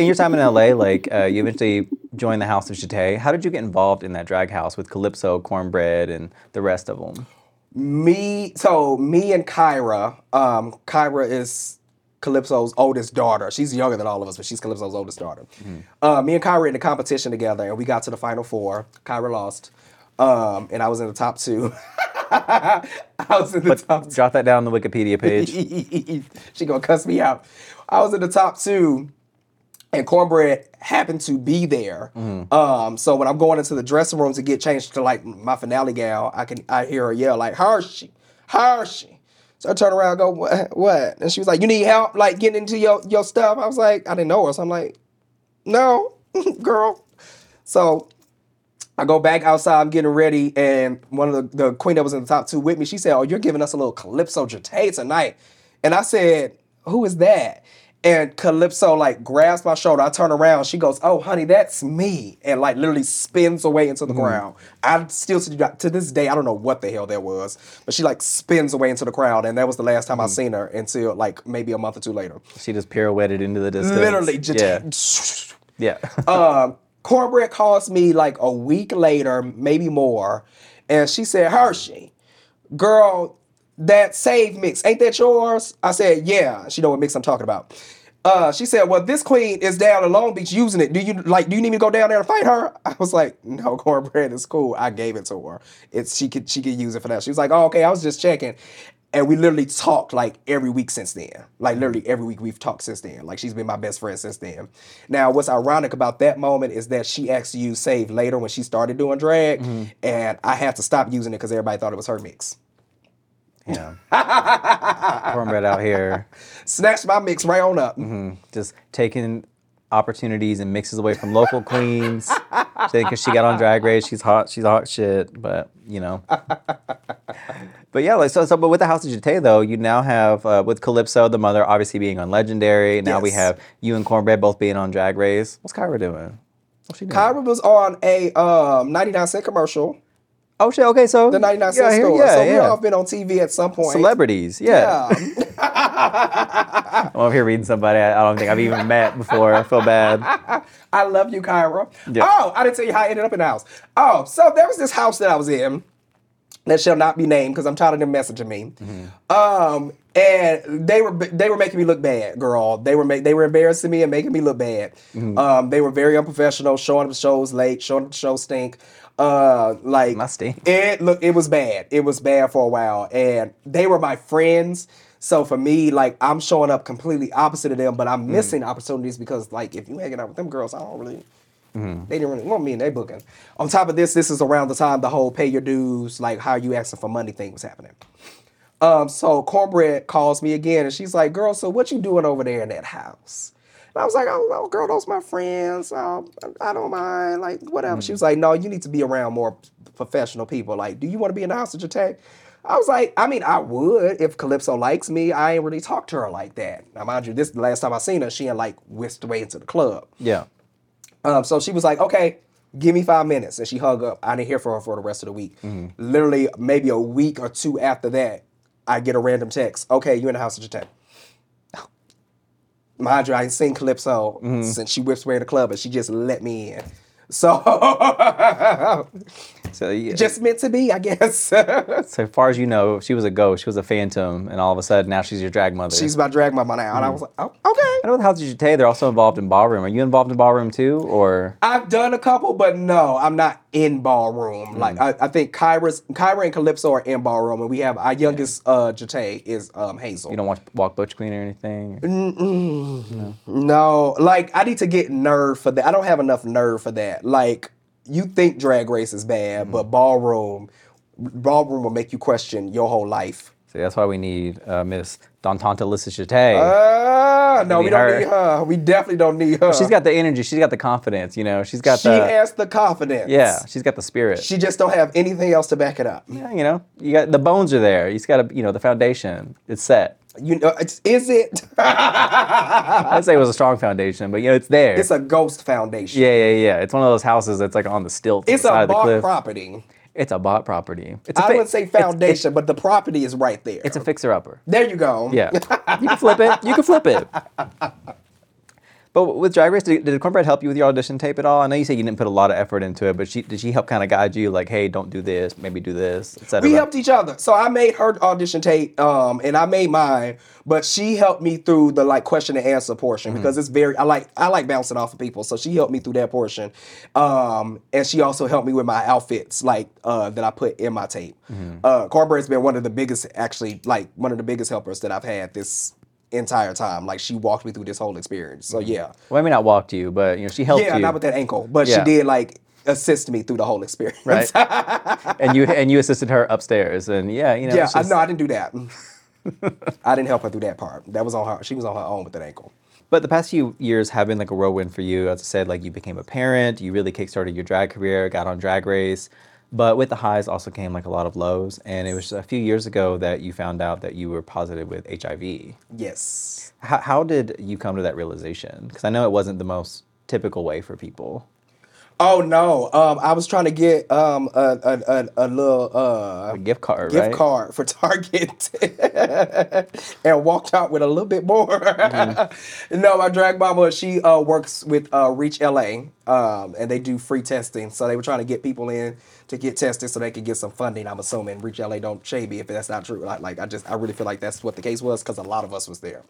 in your time in LA, like uh, you eventually joined the House of Jete. How did you get involved in that drag house with Calypso, Cornbread, and the rest of them? Me, so me and Kyra. Um, Kyra is Calypso's oldest daughter. She's younger than all of us, but she's Calypso's oldest daughter. Uh, me and Kyra in the competition together, and we got to the final four. Kyra lost, um, and I was in the top two. *laughs* I was in the top two. Jot that down on the Wikipedia page. *laughs* she gonna cuss me out. I was in the top two, and Cornbread happened to be there. Um, so when I'm going into the dressing room to get changed to like my finale gal, I can I hear her yell like Hershii, Hershii. So I turn around, and go what? What? And she was like, "You need help, like getting into your your stuff." I was like, I didn't know her, so I'm like, "No, *laughs* girl." So I go back outside, I'm getting ready, and one of the, the queen that was in the top two with me, she said, Oh, you're giving us a little Calypso jete tonight. And I said, Who is that? And Calypso like grabs my shoulder. I turn around. She goes, "Oh, honey, that's me," and like literally spins away into the ground. I still to to this day I don't know what the hell that was, but she like spins away into the crowd, and that was the last time I seen her until like maybe a month or two later. She just pirouetted into the distance. Literally, just Yeah. *laughs* Yeah. *laughs* um, Cornbread calls me like a week later, maybe more, and she said, Hershii, girl, that save mix, ain't that yours? I said, yeah. She know what mix I'm talking about. Uh, she said, well, this queen is down in Long Beach using it. Do you like? Do you need me to go down there and fight her? I was like, *laughs* no, cornbread is cool. I gave it to her. It's she could she could use it for that. She was like, oh, okay. I was just checking. And we literally talked like every week since then. Like literally every week we've talked since then. Like she's been my best friend since then. Now, what's ironic about that moment is that she actually used Save later when she started doing drag, and I had to stop using it because everybody thought it was her mix. Yeah. *laughs* Cornbread out here Snatched my mix right on up. Mm-hmm. just taking opportunities and mixes away from local queens. *laughs* Thinking she got on Drag Race, she's hot, she's hot shit. But you know. *laughs* But yeah, like so, so. But with the House of Jete, though, you now have uh, with Calypso, the mother, obviously being on Legendary. Now we have you and Cornbread both being on Drag Race. What's Kyra doing? What's she doing? Kyra was on a um, 99 cent commercial, oh shit. Okay, so the 99 cent yeah, here- store. Yeah, so we've all been on TV at some point. Celebrities. Yeah. *laughs* I'm over here reading somebody I don't think I've even met before. I feel bad. *laughs* I love you, Kyra. Yeah. Oh, I didn't tell you how I ended up in the house. Oh, so there was this house that I was in that shall not be named because I'm tired of them messaging me. Um, and they were they were making me look bad, girl. They were make, they were embarrassing me and making me look bad. Um, they were very unprofessional, showing up shows late, showing up shows stink. Uh, like Must stink. it look it was bad. It was bad for a while, and they were my friends. So for me, like I'm showing up completely opposite of them, but I'm missing opportunities because like if you hanging out with them girls, I don't really. They didn't really want me in their booking. On top of this, this is around the time the whole pay your dues, like how you asking for money thing was happening. Um, so Cornbread calls me again and she's like, girl, so what you doing over there in that house? And I was like, oh, no, girl, those my friends. Um, I don't mind, like, whatever. She was like, no, you need to be around more professional people. Like, do you want to be in the of Jete? I was like, I mean, I would if Calypso likes me. I ain't really talked to her like that. Now, mind you, this is the last time I seen her. She had like whisked away into the club. Yeah. Um, so she was like, okay, give me five minutes. And she hung up. I didn't hear from her for the rest of the week. Literally, maybe a week or two after that, I get a random text. Okay, you in the house of Jete. Mind you, I ain't seen Calypso mm-hmm. since she whips away in the club, and she just let me in. So *laughs* So yeah. just meant to be, I guess. *laughs* so far as you know, she was a ghost. She was a phantom, and all of a sudden now she's your drag mother. She's my drag mama now. And I was like, oh, okay. I know with House of Jete, they're also involved in ballroom. Are you involved in ballroom too, or? I've done a couple, but no, I'm not in ballroom. Like I, I think Kyra's Kyra and Calypso are in ballroom, and we have our youngest uh Jete is um Hazel. You don't watch Walk Butch Queen or anything? No, no, like I need to get nerve for that. I don't have enough nerve for that. Like you think drag race is bad, but ballroom ballroom will make you question your whole life. See, that's why we need uh, Miss Dontanta Lissa Jete. Ah, no, We we don't her. need her. We definitely don't need her. she's got the energy. She's got the confidence. You know, she's got she the has the confidence. yeah. She's got the spirit. She just don't have anything else to back it up. yeah, you know, you got the bones are there. You just got to, you know, the foundation. It's set. You know, it's, is it? *laughs* I'd say it was a strong foundation, but you know, it's there. it's a ghost foundation. yeah, yeah, yeah. It's one of those houses that's like on the stilts. on It's the side a of the bought cliff. property. It's a bought property. It's a I fi- wouldn't say it's- foundation, but the property is right there. It's, a fixer upper. there you go. Yeah, you can flip it. You can flip it. *laughs* But with Drag Race, did, did Cornbread help you with your audition tape at all? I know you said you didn't put a lot of effort into it, but she, did she help kind of guide you, like, hey, don't do this, maybe do this, etc. We helped each other. So I made her audition tape, um, and I made mine, but she helped me through the like question and answer portion because it's very I like I like bouncing off of people. So she helped me through that portion. Um, and she also helped me with my outfits, like uh that I put in my tape. Uh Cornbread's been one of the biggest actually like one of the biggest helpers that I've had this entire time. Like she walked me through this whole experience. So mm-hmm. yeah. Well, I mean, not walked you, but you know, she helped Yeah, you. not with that ankle, but Yeah. she did like assist me through the whole experience. right? *laughs* and you and you assisted her upstairs, and yeah, you know, Yeah, it's I, just- no, I didn't do that. *laughs* I didn't help her through that part. That was on her. She was on her own with that ankle. But the past few years have been like a whirlwind for you. As I said, like you became a parent, you really kickstarted your drag career, got on Drag Race. But with the highs also came like a lot of lows. And it was a few years ago that you found out that you were positive with HIV. Yes. How, how did you come to that realization? Because I know it wasn't the most typical way for people. Oh no. Um, I was trying to get um a a, a, a little uh A gift card, gift right? card for *laughs* Target *laughs* and walked out with a little bit more. Mm-hmm. *laughs* no, my drag mama, she uh, works with uh, Reach LA um, and they do free testing. So they were trying to get people in to get tested so they could get some funding. I'm assuming Reach LA don't shade me if that's not true. Like, like I just, I really feel like that's what the case was because a lot of us was there.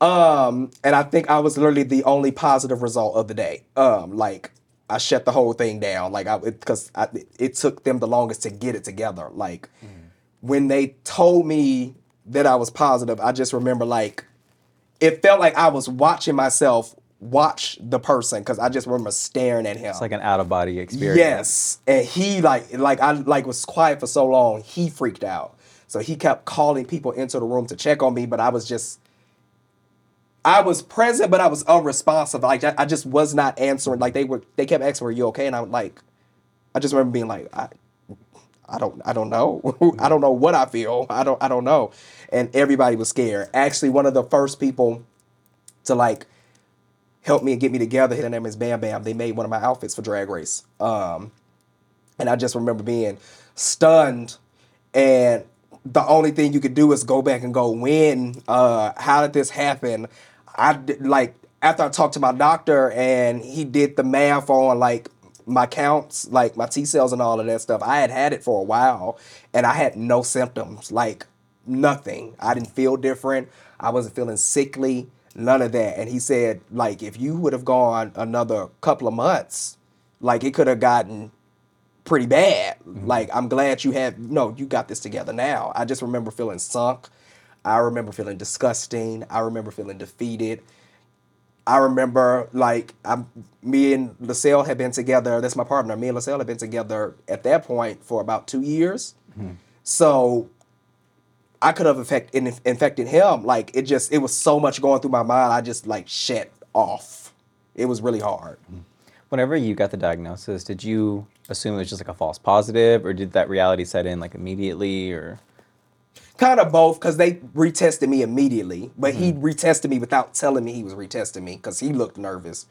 Um, and I think I was literally the only positive result of the day. Um, like I shut the whole thing down. Like I, because it, it took them the longest to get it together. Like mm. when they told me that I was positive, I just remember like it felt like I was watching myself watch the person because I just remember staring at him. It's like an out of body experience. Yes, and he like like I like was quiet for so long. He freaked out, so he kept calling people into the room to check on me. But I was just, I was present, but I was unresponsive. Like I, I just was not answering. Like they were, they kept asking, "Were you okay?" And I'm like, I just remember being like, I, I don't, I don't know. *laughs* I don't know what I feel. I don't, I don't know. And everybody was scared. Actually, one of the first people to like help me and get me together. Her name is Bam Bam. They made one of my outfits for Drag Race. Um, and I just remember being stunned. And the only thing you could do is go back and go, when, uh, how did this happen? I did, like after I talked to my doctor and he did the math on like my counts, like my T cells and all of that stuff. I had had it for a while and I had no symptoms, like nothing. I didn't feel different. I wasn't feeling sickly, none of that. And he said, like, if you would have gone another couple of months, like it could have gotten pretty bad. Mm-hmm. Like, I'm glad you have, no, you got this together now. I just remember feeling sunk. I remember feeling disgusting. I remember feeling defeated. I remember like I'm me and LaSalle had been together. That's my partner. Me and LaSalle had been together at that point for about two years. Mm-hmm. So I could have affect, in, infected him. Like it just it was so much going through my mind. I just like shut off. It was really hard. Mm-hmm. Whenever you got the diagnosis, did you assume it was just like a false positive, or did that reality set in like immediately, or? Kind of both, because they retested me immediately, but he retested me without telling me he was retesting me because he looked nervous.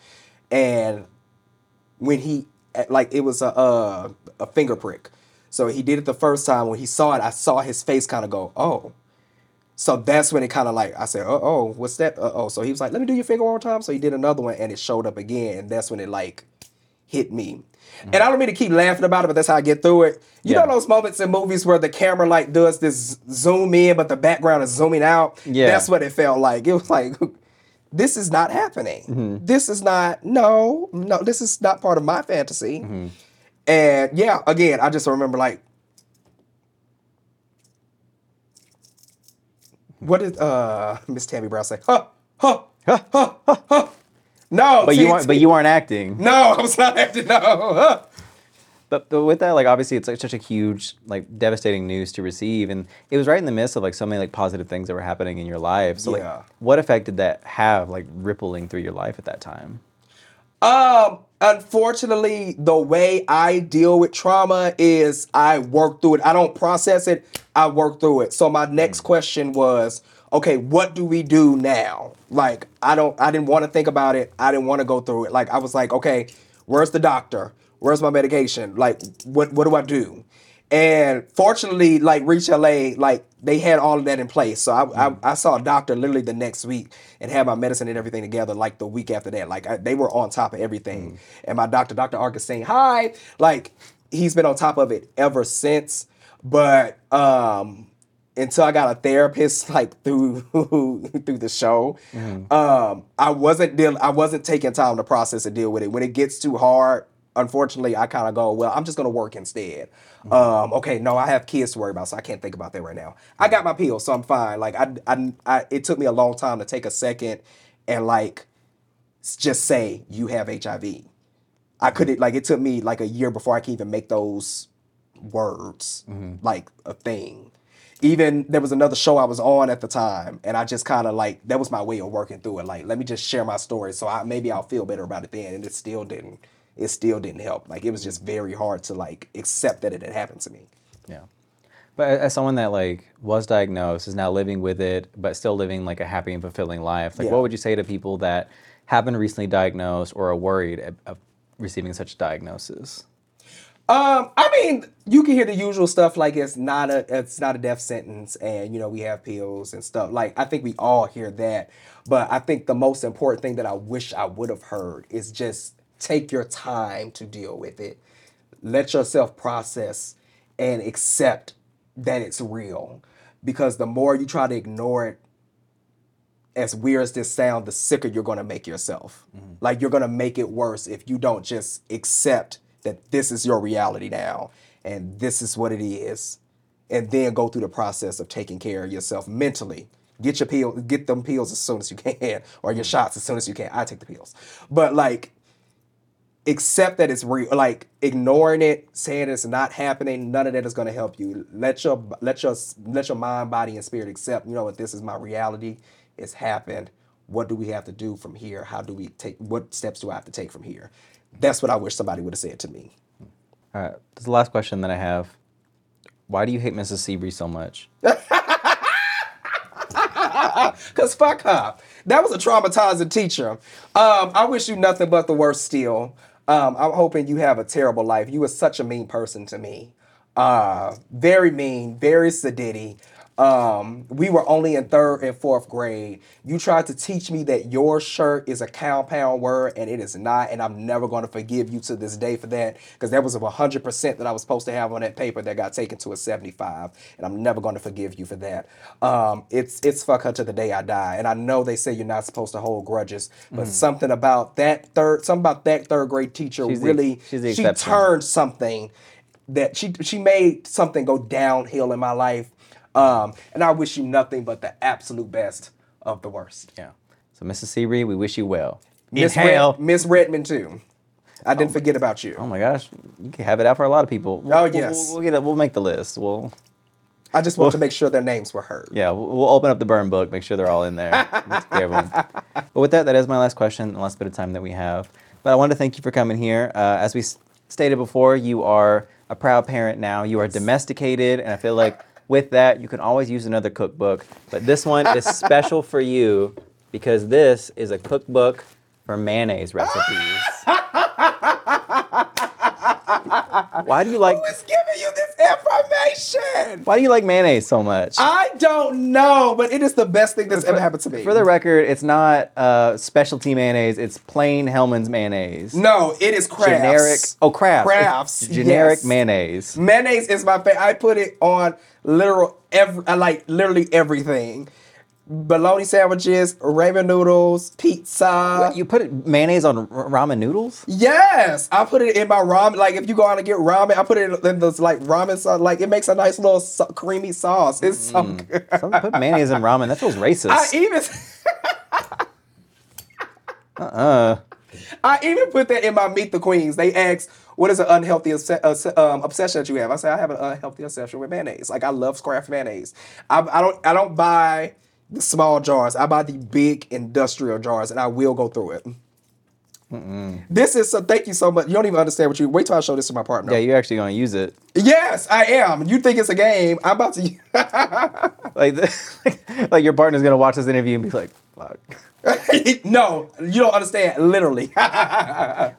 And when he like it was a, a a finger prick, so he did it the first time. When he saw it, I saw his face kind of go, oh. So that's when it kind of like I said, uh oh, what's that? Uh oh. So he was like, let me do your finger one more time. So he did another one, and it showed up again, and that's when it like hit me. And I don't mean to keep laughing about it, but that's how I get through it. You Yeah. know those moments in movies where the camera like does this zoom in, but the background is zooming out. Yeah. that's what it felt like. It was like, *laughs* this is not happening. This is not. No, no, this is not part of my fantasy. And yeah, again, I just remember like, what did uh Miss Tammy Brown say? Huh, huh, huh, huh, huh, huh. No, But see, you weren't. But you weren't acting. no, I was not acting. No. *laughs* But, but with that, like obviously, it's like such a huge, like devastating news to receive, and it was right in the midst of like so many like positive things that were happening in your life. So Yeah. like, what effect did that have, like rippling through your life at that time? Um, unfortunately, the way I deal with trauma is I work through it. I don't process it, I work through it. So my next question was, okay, what do we do now? Like, I don't I didn't want to think about it. I didn't want to go through it. Like I was like, okay, where's the doctor? Where's my medication? Like what what do I do? And fortunately, like Reach LA, like they had all of that in place. So I, I, I saw a doctor literally the next week and had my medicine and everything together like the week after that. Like I, they were on top of everything. And my doctor, Dr. Augustine, hi, like he's been on top of it ever since. But um until I got a therapist *laughs* like through *laughs* through the show, um, I wasn't deal I wasn't taking time to process and deal with it. When it gets too hard, unfortunately, I kind of go, well, I'm just gonna work instead. Um, okay, no, I have kids to worry about, so I can't think about that right now. I got my pills, so I'm fine. Like I, I, I it took me a long time to take a second and like just say you have HIV. I couldn't like it took me like a year before I could even make those words like a thing. Even there was another show I was on at the time, and I just kind of like that was my way of working through it. Like, let me just share my story, so I maybe I'll feel better about it then. And it still didn't. It still didn't help. Like it was just very hard to like accept that it had happened to me. Yeah. But as someone that like was diagnosed, is now living with it, but still living like a happy and fulfilling life, like Yeah. what would you say to people that have been recently diagnosed or are worried of, of receiving such a diagnosis? Um, I mean, you can hear the usual stuff like it's not a it's not a death sentence, and you know we have pills and stuff. Like I think we all hear that, but I think the most important thing that I wish I would have heard is just take your time to deal with it. Let yourself process and accept that it's real, because the more you try to ignore it, as weird as this sound, the sicker you're gonna make yourself. Like you're gonna make it worse if you don't just accept that this is your reality now and this is what it is, and then go through the process of taking care of yourself mentally. Get your pill, get them pills as soon as you *laughs* can, or your mm-hmm. shots as soon as you can. I take the pills, but like accept that it's real like ignoring it saying it's not happening none of that is going to help you. Let your let your let your mind body and spirit accept you know what this is my reality. It's happened. What do we have to do from here? How do we take what steps do i have to take from here that's what i wish somebody would have said to me All right. This is the last question that I have. Why do you hate Mrs. Seabury so much? *laughs* Cause fuck her. That was a traumatizing teacher. Um, I wish you nothing but the worst still. Um, I'm hoping you have a terrible life. You were such a mean person to me. Uh, very mean, very sedity. Um, we were only in third and fourth grade. You tried to teach me that your shirt is a compound word and it is not, and I'm never going to forgive you to this day for that because that was a 100% that I was supposed to have on that paper that got taken to a 75, and I'm never going to forgive you for that. Um, it's it's fuck her to the day I die, and I know they say you're not supposed to hold grudges, but something about that third, something about that third grade teacher She's the- really, she's the she exception. turned something that she she made something go downhill in my life. Um, and I wish you nothing but the absolute best of the worst. Yeah. So, Mrs. Seabury, we wish you well. Miss. Red, Miss Redmond too. I didn't forget about you. Oh my gosh, you can have it out for a lot of people. We'll, Oh, we'll- yes. We'll, we'll get it. We'll make the list. We'll I just want to make sure their names were heard. yeah. We'll, we'll open up the burn book. Make sure they're all in there. *laughs* Let's get everyone. But with that, that is my last question. The last bit of time that we have. But I want to thank you for coming here. Uh, as we s- stated before, you are a proud parent now. You are domesticated, and I feel like with that, you can always use another cookbook. But this one is *laughs* special for you because this is a cookbook for mayonnaise recipes. Why do you like? Who's giving you this information? Why do you like mayonnaise so much? I don't know, but it is the best thing that's ever happened to me. For the record, it's not uh, specialty mayonnaise. It's plain Hellmann's mayonnaise. no, it is Kraft's. Generic. Oh, Kraft. Kraft's, It's generic yes. mayonnaise. Mayonnaise is my favorite. I put it on literal every, I like literally everything. Bologna sandwiches, ramen noodles, pizza. You put mayonnaise on ramen noodles? Yes, I put it in my ramen. Like if you go out and get ramen, I put it in those like ramen sauce. Like it makes a nice little so- creamy sauce. It's so good. Don't put mayonnaise in ramen. That feels *laughs* racist. I even *laughs* uh, I even put that in my Meet the Queens. They asked, "What is an unhealthy uh, um, obsession that you have?" I say "I have an unhealthy obsession with mayonnaise. Like I love Kraft mayonnaise. I, I don't I don't buy the small jars. I buy the big industrial jars, and I will go through it." This is so. Thank you so much. You don't even understand what you. Wait till I show this to my partner. yeah, you're actually going to use it. Yes, I am. You think it's a game? I'm about to. *laughs* Like, *laughs* like your partner's going to watch this interview and be like, fuck. *laughs* no, you don't understand. Literally. *laughs*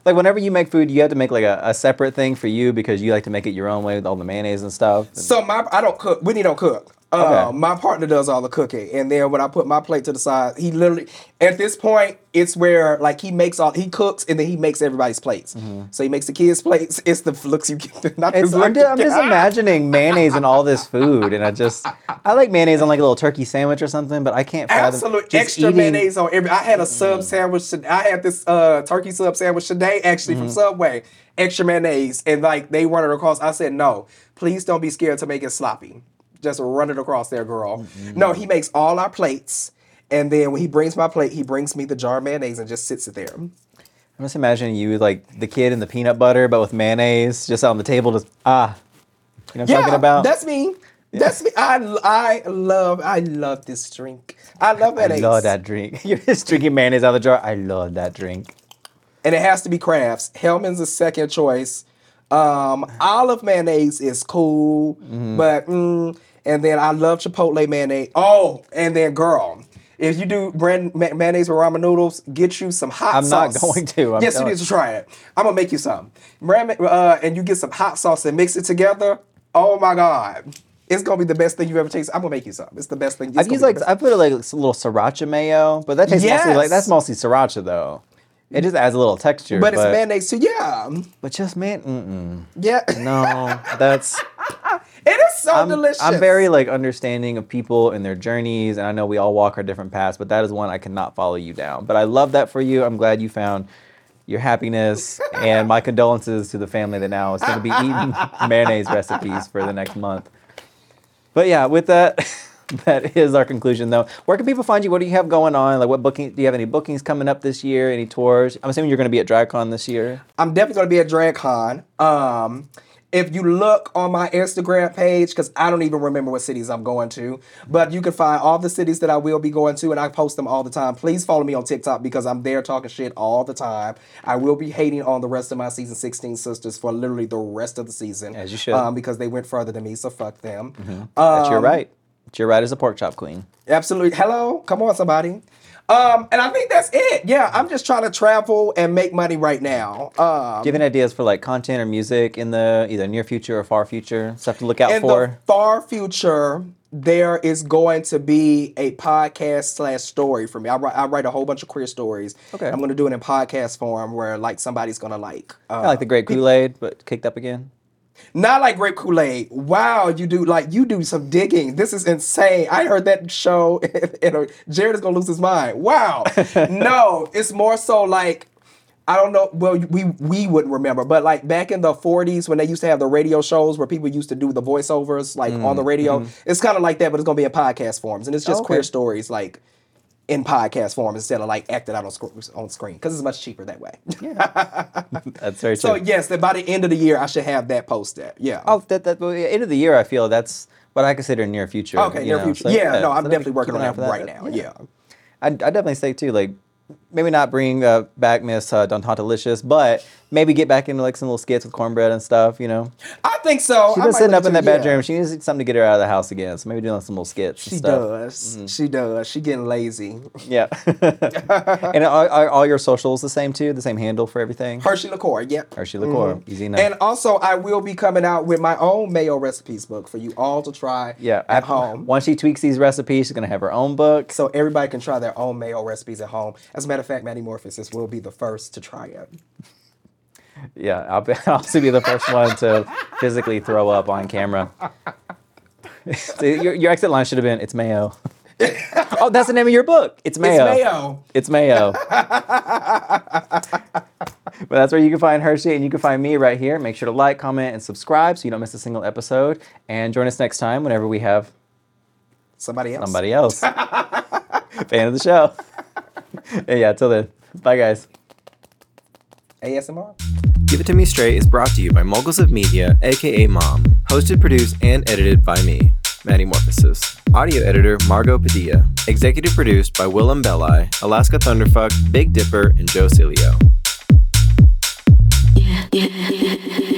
Like whenever you make food, you have to make like a, a separate thing for you because you like to make it your own way with all the mayonnaise and stuff. so my I don't cook. Whitney don't cook. Uh, Okay. My partner does all the cooking, and then when I put my plate to the side, he literally at this point it's where like he makes all he cooks and then he makes everybody's plates. So he makes the kids' *laughs* plates. It's the looks you get. *laughs* Not It's, the I'm, just, I'm just *laughs* imagining mayonnaise and all this food, and I just I like mayonnaise on like a little turkey sandwich or something, but I can't fathom Absolute extra eating- mayonnaise on every. I had a sub sandwich. to- I had this uh, turkey sub sandwich today, actually from Subway. Extra mayonnaise, and like they run it across. I said, no, please don't be scared to make it sloppy. Just run it across there, girl. No, he makes all our plates, and then when he brings my plate, he brings me the jar of mayonnaise and just sits it there. I'm just imagining you like the kid in the peanut butter, but with mayonnaise just on the table. Just ah, you know what I'm talking about? that's me. That's me. I I love I love this drink. I love I love that drink. *laughs* You're just drinking mayonnaise out of the jar. I love that drink. and it has to be Kraft's. Hellmann's a second choice. Um, olive mayonnaise is cool, Mm-hmm. but mm, and then I love Chipotle mayonnaise. Oh, and then girl, if you do brand ma- mayonnaise with ramen noodles, get you some hot sauce. I'm not going to, I'm yes, you telling- need to try it. I'm gonna make you some. Ramen, uh, and you get some hot sauce and mix it together. Oh my god. It's gonna be the best thing you ever tasted. I'm gonna make you some. It's the best thing. It's I've gonna used be like best- I put it like a little sriracha mayo, but that tastes mostly like Yes. that's mostly sriracha though. It just adds a little texture. but it's mayonnaise too. Yeah, But just man, mm-mm. yeah. no, that's it is so I'm, delicious. I'm very like understanding of people and their journeys, and I know we all walk our different paths, but that is one I cannot follow you down. But I love that for you. I'm glad you found your happiness, *laughs* and my condolences to the family that now is going to be eating *laughs* mayonnaise recipes for the next month. But yeah, with that, *laughs* that is our conclusion though. Where can people find you? What do you have going on? Like, what booking? Do you have any bookings coming up this year? Any tours? I'm assuming you're going to be at DragCon this year. I'm definitely gonna be at DragCon. Um, if you look on my Instagram page, because I don't even remember what cities I'm going to, but you can find all the cities that I will be going to, and I post them all the time. Please follow me on TikTok because I'm there talking shit all the time. I will be hating on the rest of my season 16 sisters for literally the rest of the season, As you should. um, because they went further than me. So fuck them. That's your Um, right. It's your right as a pork chop queen. Absolutely. Hello, come on, somebody. Um, and I think that's it. Yeah, I'm just trying to travel and make money right now. Um, Do you have any ideas for like content or music in the either near future or far future? Stuff to look out in for. the far future, there is going to be a podcast slash story for me. I write, I write a whole bunch of queer stories. Okay. I'm going to do it in podcast form where like somebody's going to like, uh, like the Great Kool Aid, but kicked up again. Not like grape Kool Aid. Wow, you do like you do some digging. This is insane. I heard that show, *laughs* and uh, Jared is gonna lose his mind. Wow. *laughs* no, it's more so like. I don't know. Well, we we wouldn't remember, but like back in the '40s when they used to have the radio shows where people used to do the voiceovers like on the radio, it's kind of like that, but it's gonna be in podcast forms, and it's just Mm. Oh, okay. queer stories like in podcast form instead of like acted out on, sc- on screen because it's much cheaper that way. yeah. *laughs* That's very true. so yes, then by the end of the year, I should have that posted. Yeah. Oh, that that well, yeah, end of the year. I feel that's what I consider near future. Okay, you near know, future. so, yeah, no, I'm so definitely working on eye that, for right now. Yeah. I I definitely say too like maybe not bring uh, back Miss uh, Delicious, but maybe get back into like some little skits with cornbread and stuff. You know, I think so. She's been sitting up in that yeah. bedroom. She needs something to get her out of the house again. So maybe doing some little skits. and She stuff. does. Mm-hmm. She does. She getting lazy. Yeah. *laughs* and are, are all your socials the same too? The same handle for everything? Hershii LiqCour. Yep. Hershii LiqCour. Mm-hmm. Easy enough. And also, I will be coming out with my own mayo recipes book for you all to try yeah. at home. Once she tweaks these recipes, she's gonna have her own book. So everybody can try their own mayo recipes at home. As a matter of fact, Maddy Morphosis will be the first to try it. Yeah, I'll, be, *laughs* I'll also be the first one to physically throw up on camera. So *laughs* your, your exit line should have been, "It's mayo." *laughs* oh, that's the name of your book. It's mayo. It's mayo. It's mayo. but that's where you can find Hershii, and you can find me right here. Make sure to like, comment, and subscribe so you don't miss a single episode. And join us next time whenever we have Somebody else. somebody else fan of the show. and yeah, till then, bye guys. ASMR. Give It To Me Straight is brought to you by Moguls of Media, aka Mom, hosted, produced, and edited by me, Maddy Morphosis. Audio editor Margot Padilla. Executive produced by Willam Belli, Alaska Thunderfuck, Big Dipper, and Joe Cilio. Yeah, yeah, yeah.